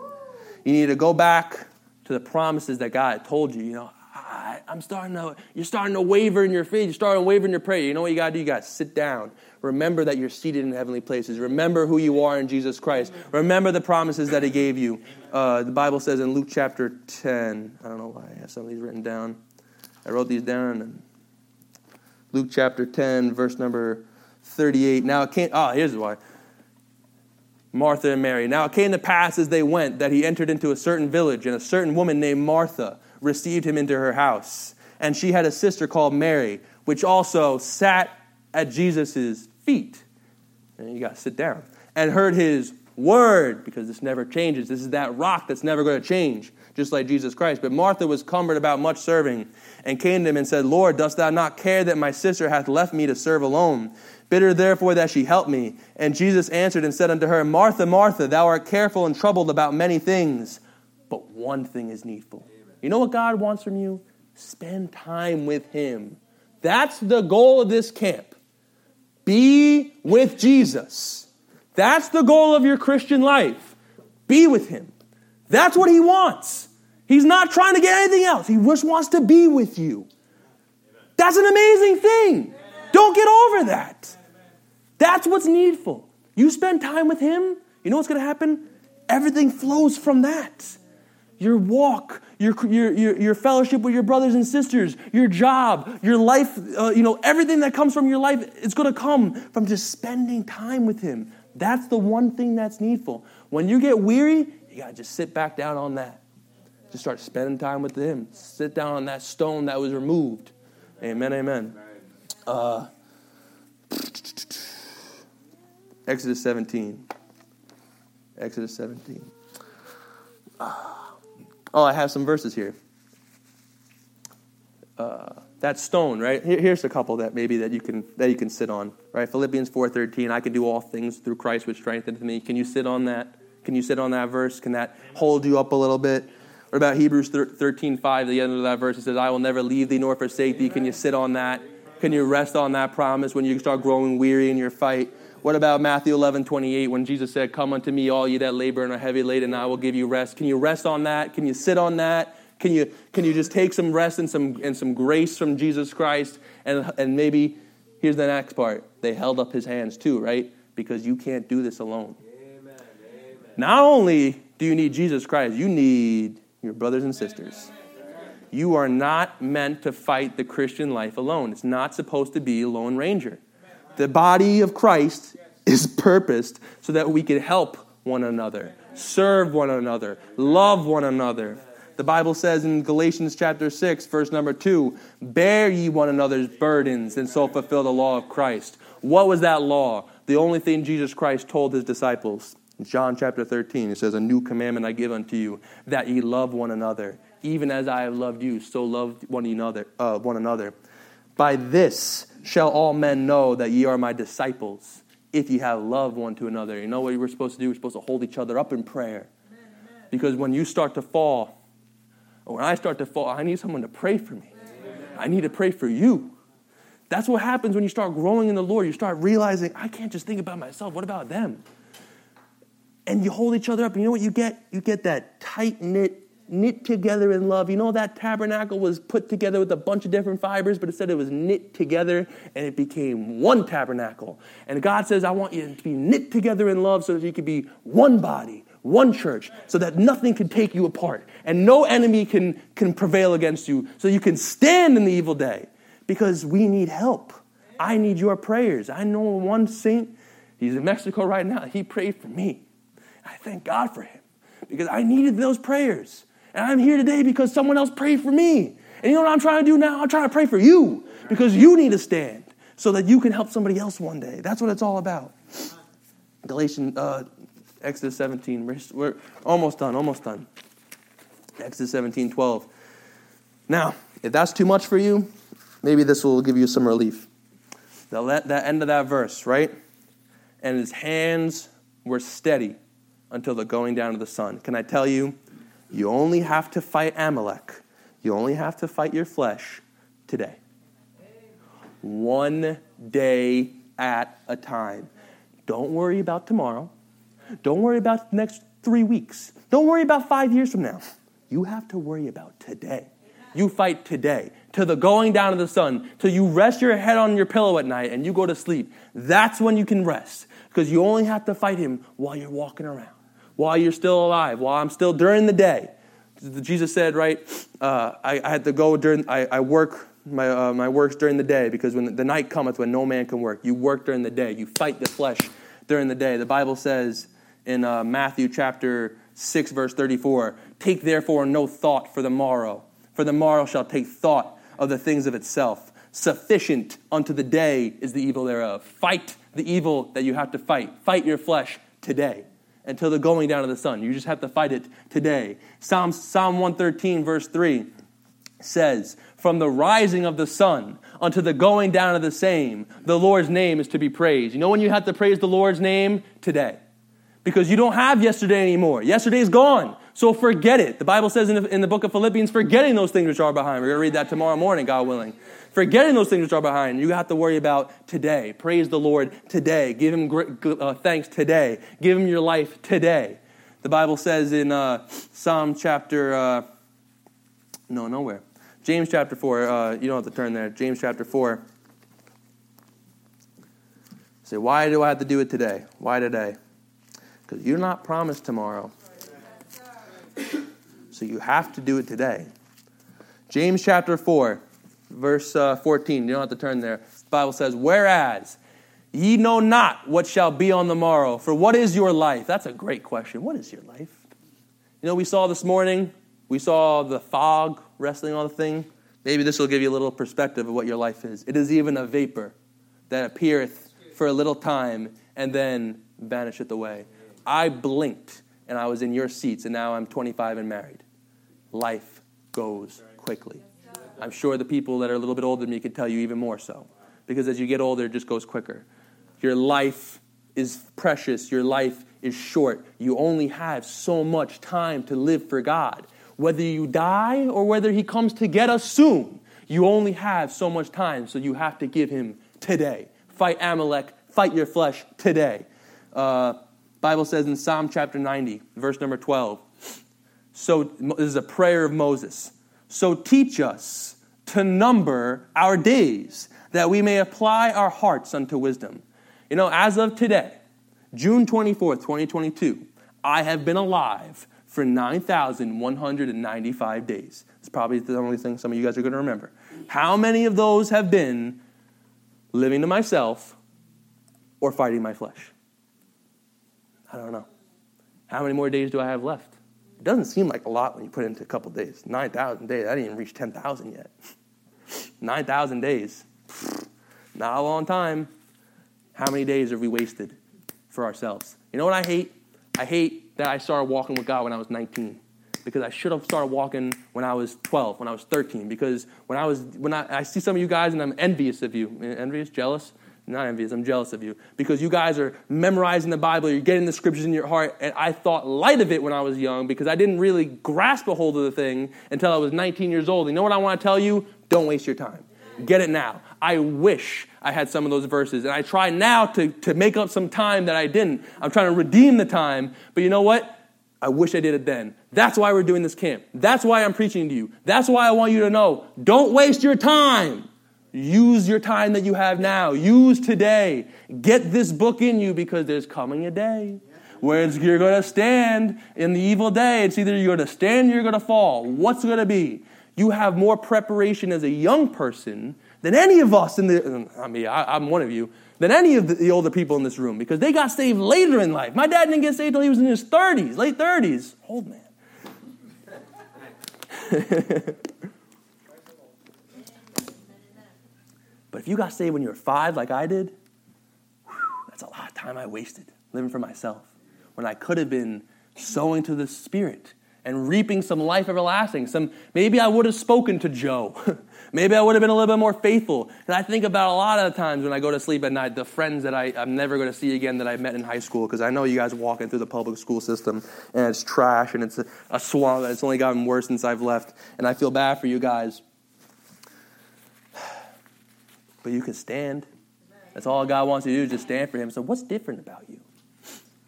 You need to go back to the promises that God told you. You know, I, am starting to, you're starting to waver in your faith. You're starting to waver in your prayer. You know what you got to do? You got to sit down. Remember that you're seated in heavenly places. Remember who you are in Jesus Christ. Remember the promises that He gave you. Uh, the Bible says in Luke chapter 10, I don't know why I have some of these written down. I wrote these down. Luke chapter 10, verse number 38. Now it can't, oh, here's why. Martha and Mary. Now it came to pass as they went that he entered into a certain village, and a certain woman named Martha received him into her house. And she had a sister called Mary, which also sat at Jesus' feet. And you got to sit down. And heard his word, because this never changes. This is that rock that's never going to change, just like Jesus Christ. But Martha was cumbered about much serving, and came to him and said, Lord, dost thou not care that my sister hath left me to serve alone? Bid her therefore that she help me. And Jesus answered and said unto her, Martha, Martha, thou art careful and troubled about many things, but one thing is needful. You know what God wants from you? Spend time with Him. That's the goal of this camp. Be with Jesus. That's the goal of your Christian life. Be with Him. That's what He wants. He's not trying to get anything else. He just wants to be with you. That's an amazing thing. Don't get over that. That's what's needful. You spend time with Him, you know what's going to happen? Everything flows from that. Your walk, your, your, your, your, fellowship with your brothers and sisters, your job, your life, uh, you know, everything that comes from your life, it's going to come from just spending time with Him. That's the one thing that's needful. When you get weary, you got to just sit back down on that. Just start spending time with Him. Sit down on that stone that was removed. Amen, amen. Uh, Exodus 17. Exodus 17. Oh, I have some verses here. Uh, that stone, right? Here, here's a couple that maybe that you can that you can sit on, right? Philippians 4:13. I can do all things through Christ which strengthens me. Can you sit on that? Can you sit on that verse? Can that hold you up a little bit? What about Hebrews 13, 5, the end of that verse? It says, I will never leave thee nor forsake thee. Can you sit on that? Can you rest on that promise when you start growing weary in your fight? What about Matthew 11, 28, when Jesus said, Come unto me, all ye that labor and are heavy laden, and I will give you rest? Can you rest on that? Can you sit on that? Can you, can you just take some rest and some, and some grace from Jesus Christ? And, and maybe, here's the next part they held up his hands too, right? Because you can't do this alone. Amen. Amen. Not only do you need Jesus Christ, you need your brothers and sisters. You are not meant to fight the Christian life alone. It's not supposed to be a lone ranger. The body of Christ is purposed so that we can help one another, serve one another, love one another. The Bible says in Galatians chapter 6, verse number 2, bear ye one another's burdens and so fulfill the law of Christ. What was that law? The only thing Jesus Christ told his disciples. John chapter 13, it says, A new commandment I give unto you, that ye love one another. Even as I have loved you, so love one another. Uh, one another. By this shall all men know that ye are my disciples, if ye have love one to another. You know what we're supposed to do? We're supposed to hold each other up in prayer. Because when you start to fall, or when I start to fall, I need someone to pray for me. I need to pray for you. That's what happens when you start growing in the Lord. You start realizing, I can't just think about myself. What about them? And you hold each other up. And you know what you get? You get that tight knit knit together in love. You know, that tabernacle was put together with a bunch of different fibers, but it said it was knit together and it became one tabernacle. And God says, I want you to be knit together in love so that you can be one body, one church, so that nothing can take you apart and no enemy can, can prevail against you, so you can stand in the evil day because we need help. I need your prayers. I know one saint, he's in Mexico right now, he prayed for me. I thank God for him because I needed those prayers. And I'm here today because someone else prayed for me. And you know what I'm trying to do now? I'm trying to pray for you because you need to stand so that you can help somebody else one day. That's what it's all about. Galatians, uh, Exodus 17. We're, we're almost done, almost done. Exodus 17, 12. Now, if that's too much for you, maybe this will give you some relief. That, that end of that verse, right? And his hands were steady until the going down of the sun. Can I tell you, you only have to fight Amalek. You only have to fight your flesh today. One day at a time. Don't worry about tomorrow. Don't worry about the next three weeks. Don't worry about five years from now. You have to worry about today. You fight today to the going down of the sun, till you rest your head on your pillow at night and you go to sleep. That's when you can rest because you only have to fight him while you're walking around while you're still alive, while I'm still during the day. Jesus said, right, uh, I, I, had to go during, I, I work my, uh, my works during the day because when the night cometh when no man can work. You work during the day. You fight the flesh during the day. The Bible says in uh, Matthew chapter 6, verse 34, Take therefore no thought for the morrow for the morrow shall take thought of the things of itself. Sufficient unto the day is the evil thereof. Fight the evil that you have to fight. Fight your flesh today until the going down of the sun. You just have to fight it today. Psalm, Psalm 113, verse 3 says, From the rising of the sun unto the going down of the same, the Lord's name is to be praised. You know when you have to praise the Lord's name? Today. Because you don't have yesterday anymore. Yesterday's gone. So forget it. The Bible says in the, in the book of Philippians, forgetting those things which are behind. We're going to read that tomorrow morning, God willing. Forgetting those things which are behind. You have to worry about today. Praise the Lord today. Give Him uh, thanks today. Give Him your life today. The Bible says in uh, Psalm chapter, uh, no, nowhere. James chapter 4, uh, you don't have to turn there. James chapter 4. Say, why do I have to do it today? Why today? Because you're not promised tomorrow. So you have to do it today. James chapter 4, verse uh, 14. You don't have to turn there. The Bible says, Whereas ye know not what shall be on the morrow, for what is your life? That's a great question. What is your life? You know, we saw this morning, we saw the fog wrestling on the thing. Maybe this will give you a little perspective of what your life is. It is even a vapor that appeareth for a little time and then vanisheth away. I blinked and I was in your seats, and now I'm 25 and married. Life goes quickly. I'm sure the people that are a little bit older than me could tell you even more so. Because as you get older, it just goes quicker. Your life is precious, your life is short. You only have so much time to live for God. Whether you die or whether He comes to get us soon, you only have so much time, so you have to give Him today. Fight Amalek, fight your flesh today. Uh, Bible says in Psalm chapter 90, verse number 12. So this is a prayer of Moses. So teach us to number our days, that we may apply our hearts unto wisdom. You know, as of today, June 24th, 2022, I have been alive for 9,195 days. It's probably the only thing some of you guys are going to remember. How many of those have been living to myself or fighting my flesh? I don't know. How many more days do I have left? It doesn't seem like a lot when you put it into a couple days. 9,000 days. I didn't even reach 10,000 yet. 9,000 days. Not a long time. How many days have we wasted for ourselves? You know what I hate? I hate that I started walking with God when I was 19 because I should have started walking when I was 12, when I was 13. Because when I was when I, I see some of you guys and I'm envious of you, envious, jealous not envious, I'm jealous of you because you guys are memorizing the Bible, you're getting the scriptures in your heart, and I thought light of it when I was young because I didn't really grasp a hold of the thing until I was 19 years old. You know what I want to tell you? Don't waste your time. Get it now. I wish I had some of those verses, and I try now to, to make up some time that I didn't. I'm trying to redeem the time, but you know what? I wish I did it then. That's why we're doing this camp. That's why I'm preaching to you. That's why I want you to know don't waste your time. Use your time that you have now. Use today. Get this book in you because there's coming a day where you're going to stand in the evil day. It's either you're going to stand or you're going to fall. What's going to be? You have more preparation as a young person than any of us in the, I mean, I, am one of you, than any of the, the older people in this room because they got saved later in life. My dad didn't get saved until he was in his 30s, late 30s. Old man. But if you got saved when you were five, like I did, whew, that's a lot of time I wasted living for myself when I could have been sowing to the Spirit and reaping some life everlasting. Some maybe I would have spoken to Joe. maybe I would have been a little bit more faithful. And I think about a lot of the times when I go to sleep at night, the friends that I, I'm never going to see again that I met in high school, because I know you guys walking through the public school system and it's trash and it's a, a swamp. It's only gotten worse since I've left. And I feel bad for you guys but you can stand. That's all God wants you to do is just stand for Him. So, what's different about you?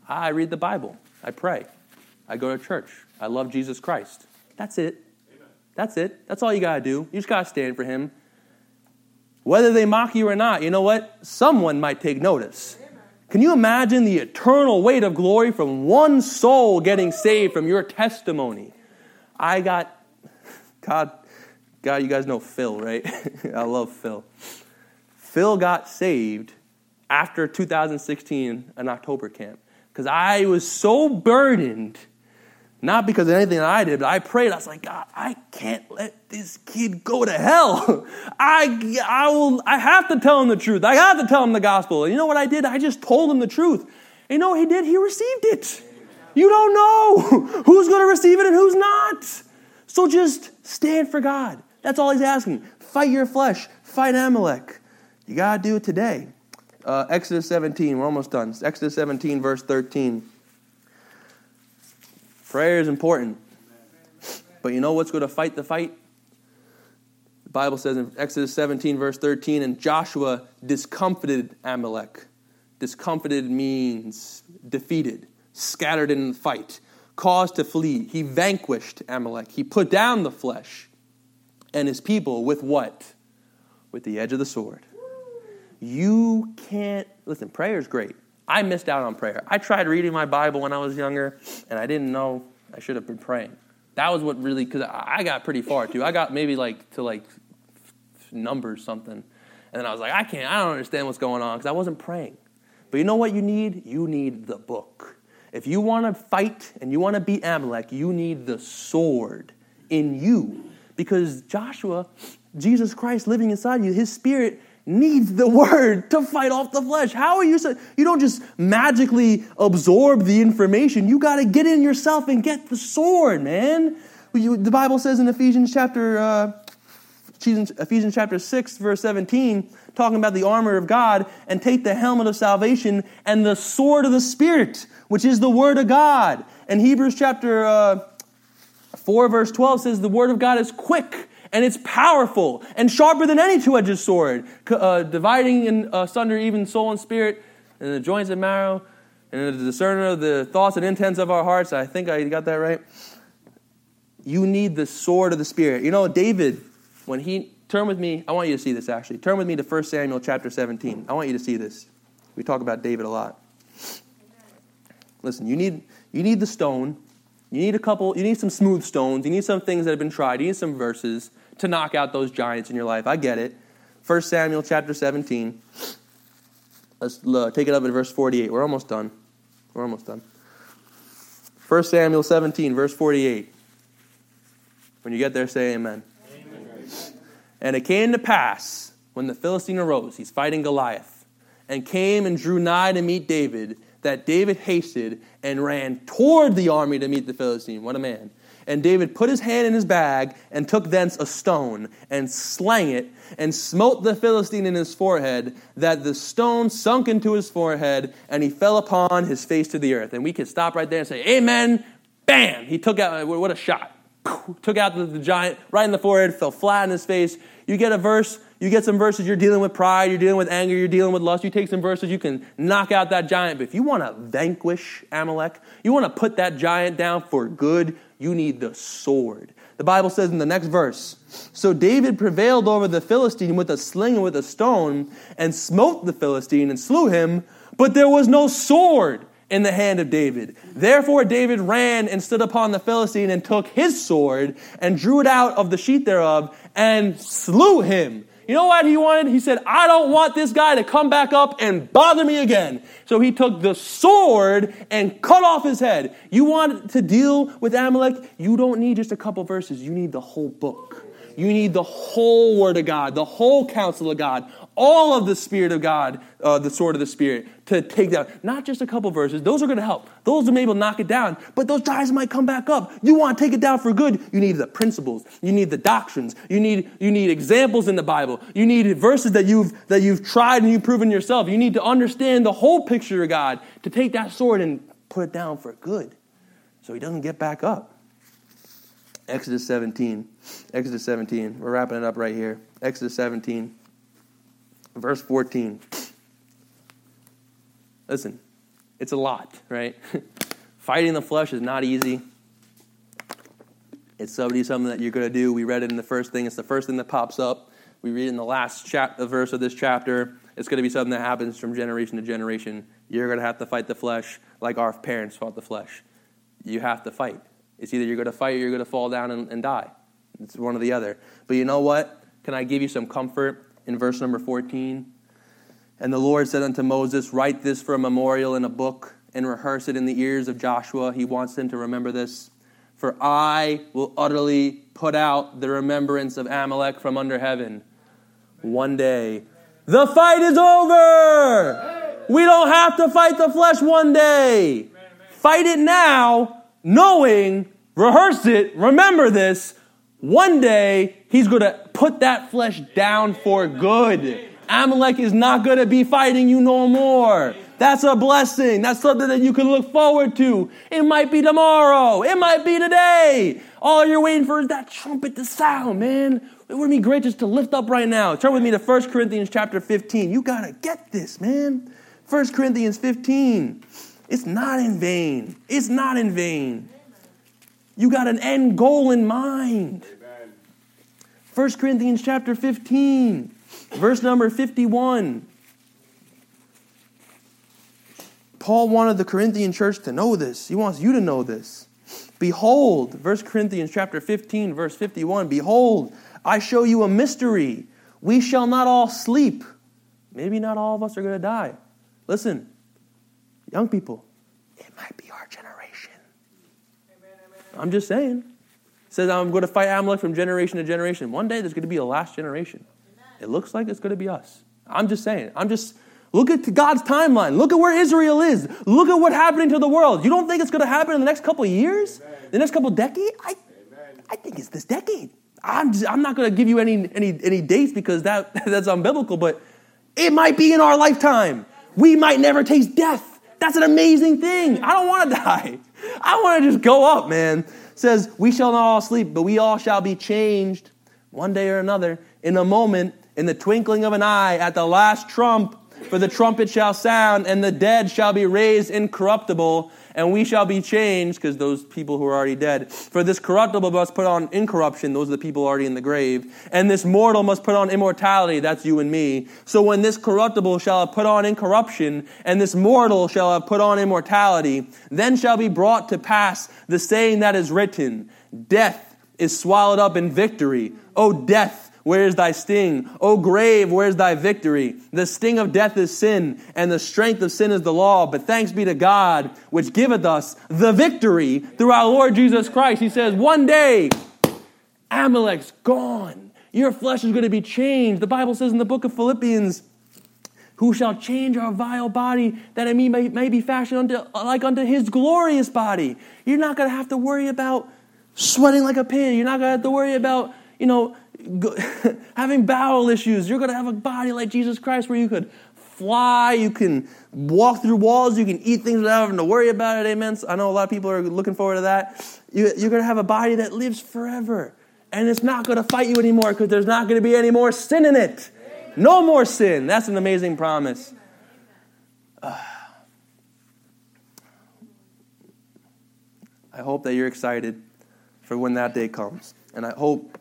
I read the Bible. I pray. I go to church. I love Jesus Christ. That's it. That's it. That's all you got to do. You just got to stand for Him. Whether they mock you or not, you know what? Someone might take notice. Can you imagine the eternal weight of glory from one soul getting saved from your testimony? I got, God, God, you guys know Phil, right? I love Phil. Phil got saved after 2016, an October camp, because I was so burdened Not because of anything I did, but I prayed. I was like, God, I can't let this kid go to hell. I, I, will, I have to tell him the truth. I have to tell him the gospel. And you know what I did? I just told him the truth. And you know what he did? He received it. You don't know who's going to receive it and who's not. So just stand for God. That's all he's asking. Fight your flesh, fight Amalek. You got to do it today. Uh, Exodus 17, we're almost done. Exodus 17, verse 13. Prayer is important. But you know what's going to fight the fight? The Bible says in Exodus 17, verse 13, and Joshua discomfited Amalek. Discomfited means defeated, scattered in the fight, caused to flee. He vanquished Amalek. He put down the flesh and his people with what? With the edge of the sword. You can't, listen, prayer is great. I missed out on prayer. I tried reading my Bible when I was younger, and I didn't know I should have been praying. That was what really, because I got pretty far too. I got maybe like to like numbers something. And then I was like, I can't, I don't understand what's going on because I wasn't praying. But you know what you need? You need the book. If you want to fight and you want to beat Amalek, you need the sword in you. Because Joshua, Jesus Christ living inside you, his spirit needs the word to fight off the flesh. How are you so, you don't just magically absorb the information. You got to get in yourself and get the sword, man. the Bible says in Ephesians chapter uh, Ephesians chapter 6 verse 17 talking about the armor of God and take the helmet of salvation and the sword of the spirit, which is the word of God. And Hebrews chapter uh, 4 verse 12 says the word of God is quick and it's powerful and sharper than any two edged sword, uh, dividing in asunder even soul and spirit, and the joints and marrow, and the discerner of the thoughts and intents of our hearts. I think I got that right. You need the sword of the Spirit. You know, David, when he, turn with me, I want you to see this actually. Turn with me to 1 Samuel chapter 17. I want you to see this. We talk about David a lot. Listen, you need, you need the stone. You need a couple, you need some smooth stones. You need some things that have been tried. You need some verses to knock out those giants in your life. I get it. 1 Samuel chapter 17. Let's take it up at verse 48. We're almost done. We're almost done. 1 Samuel 17, verse 48. When you get there, say amen. amen. And it came to pass when the Philistine arose, he's fighting Goliath, and came and drew nigh to meet David, that David hasted and ran toward the army to meet the Philistine. What a man. And David put his hand in his bag and took thence a stone and slang it and smote the Philistine in his forehead, that the stone sunk into his forehead and he fell upon his face to the earth. And we could stop right there and say, Amen. Bam! He took out, uh, what a shot. Took out the, the giant right in the forehead, fell flat in his face. You get a verse, you get some verses, you're dealing with pride, you're dealing with anger, you're dealing with lust. You take some verses, you can knock out that giant. But if you want to vanquish Amalek, you want to put that giant down for good, you need the sword. The Bible says in the next verse So David prevailed over the Philistine with a sling and with a stone, and smote the Philistine and slew him, but there was no sword in the hand of David. Therefore, David ran and stood upon the Philistine and took his sword and drew it out of the sheath thereof and slew him. You know what he wanted? He said, I don't want this guy to come back up and bother me again. So he took the sword and cut off his head. You want to deal with Amalek? You don't need just a couple verses, you need the whole book. You need the whole Word of God, the whole counsel of God, all of the Spirit of God, uh, the sword of the Spirit, to take down. Not just a couple verses. Those are going to help. Those are able to knock it down. But those giants might come back up. You want to take it down for good. You need the principles. You need the doctrines. You need, you need examples in the Bible. You need verses that you've, that you've tried and you've proven yourself. You need to understand the whole picture of God to take that sword and put it down for good so he doesn't get back up. Exodus 17. Exodus 17. We're wrapping it up right here. Exodus 17, verse 14. Listen, it's a lot, right? Fighting the flesh is not easy. It's somebody something that you're going to do. We read it in the first thing. It's the first thing that pops up. We read in the last chap- verse of this chapter. It's going to be something that happens from generation to generation. You're going to have to fight the flesh like our parents fought the flesh. You have to fight. It's either you're going to fight or you're going to fall down and, and die. It's one or the other. But you know what? Can I give you some comfort in verse number 14? And the Lord said unto Moses, Write this for a memorial in a book and rehearse it in the ears of Joshua. He wants them to remember this. For I will utterly put out the remembrance of Amalek from under heaven. One day, the fight is over. We don't have to fight the flesh one day. Fight it now, knowing, rehearse it, remember this. One day, he's going to put that flesh down for good. Amalek is not going to be fighting you no more. That's a blessing. That's something that you can look forward to. It might be tomorrow. It might be today. All you're waiting for is that trumpet to sound, man. It would be great just to lift up right now. Turn with me to 1 Corinthians chapter 15. You got to get this, man. 1 Corinthians 15. It's not in vain. It's not in vain. You got an end goal in mind. 1 Corinthians chapter 15, verse number 51. Paul wanted the Corinthian church to know this. He wants you to know this. Behold, 1 Corinthians chapter 15, verse 51. Behold, I show you a mystery. We shall not all sleep. Maybe not all of us are going to die. Listen, young people, it might be our generation. I'm just saying. It says I'm going to fight Amalek from generation to generation. One day there's going to be a last generation. It looks like it's going to be us. I'm just saying. I'm just Look at God's timeline. Look at where Israel is. Look at what's happening to the world. You don't think it's going to happen in the next couple of years? Amen. The next couple of decades? I, I think it's this decade. I'm, just, I'm not going to give you any, any, any dates because that, that's unbiblical, but it might be in our lifetime. We might never taste death. That's an amazing thing. I don't want to die. I want to just go up, man. It says, We shall not all sleep, but we all shall be changed one day or another in a moment, in the twinkling of an eye, at the last trump. For the trumpet shall sound, and the dead shall be raised incorruptible, and we shall be changed, because those people who are already dead. For this corruptible must put on incorruption, those are the people already in the grave. And this mortal must put on immortality, that's you and me. So when this corruptible shall have put on incorruption, and this mortal shall have put on immortality, then shall be brought to pass the saying that is written Death is swallowed up in victory. O death, where is thy sting? O grave, where is thy victory? The sting of death is sin, and the strength of sin is the law. But thanks be to God, which giveth us the victory through our Lord Jesus Christ. He says, One day, Amalek's gone. Your flesh is going to be changed. The Bible says in the book of Philippians, who shall change our vile body that it may, may be fashioned unto, like unto his glorious body. You're not going to have to worry about sweating like a pig. You're not going to have to worry about, you know, having bowel issues. You're going to have a body like Jesus Christ where you could fly, you can walk through walls, you can eat things without having to worry about it. Amen. So I know a lot of people are looking forward to that. You, are going to have a body that lives forever. And it's not going to fight you anymore because there's not going to be any more sin in it. No more sin. That's an amazing promise. Uh, I hope that you're excited for when that day comes. And I hope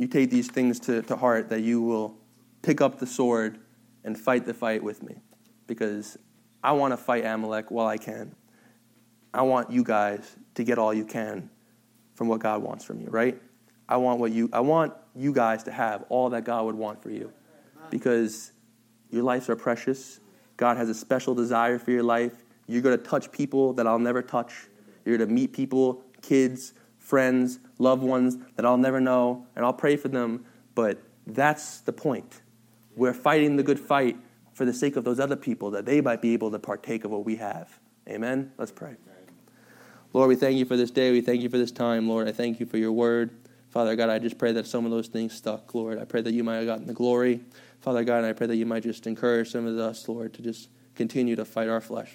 you take these things to, to heart, that you will pick up the sword and fight the fight with me. Because I want to fight Amalek while I can. I want you guys to get all you can from what God wants from you, right? I want what you I want you guys to have all that God would want for you. Because your lives are precious. God has a special desire for your life. You're going to touch people that I'll never touch. You're going to meet people, kids, friends, loved ones that I'll never know, and I'll pray for them, but that's the point. We're fighting the good fight for the sake of those other people, that they might be able to partake of what we have. Amen? Let's pray. Lord, we thank you for this day. We thank you for this time, Lord. I thank you for your word. Father God, I just pray that some of those things stuck, Lord. I pray that you might have gotten the glory. Father God, and I pray that you might just encourage some of us, Lord, to just continue to fight our flesh.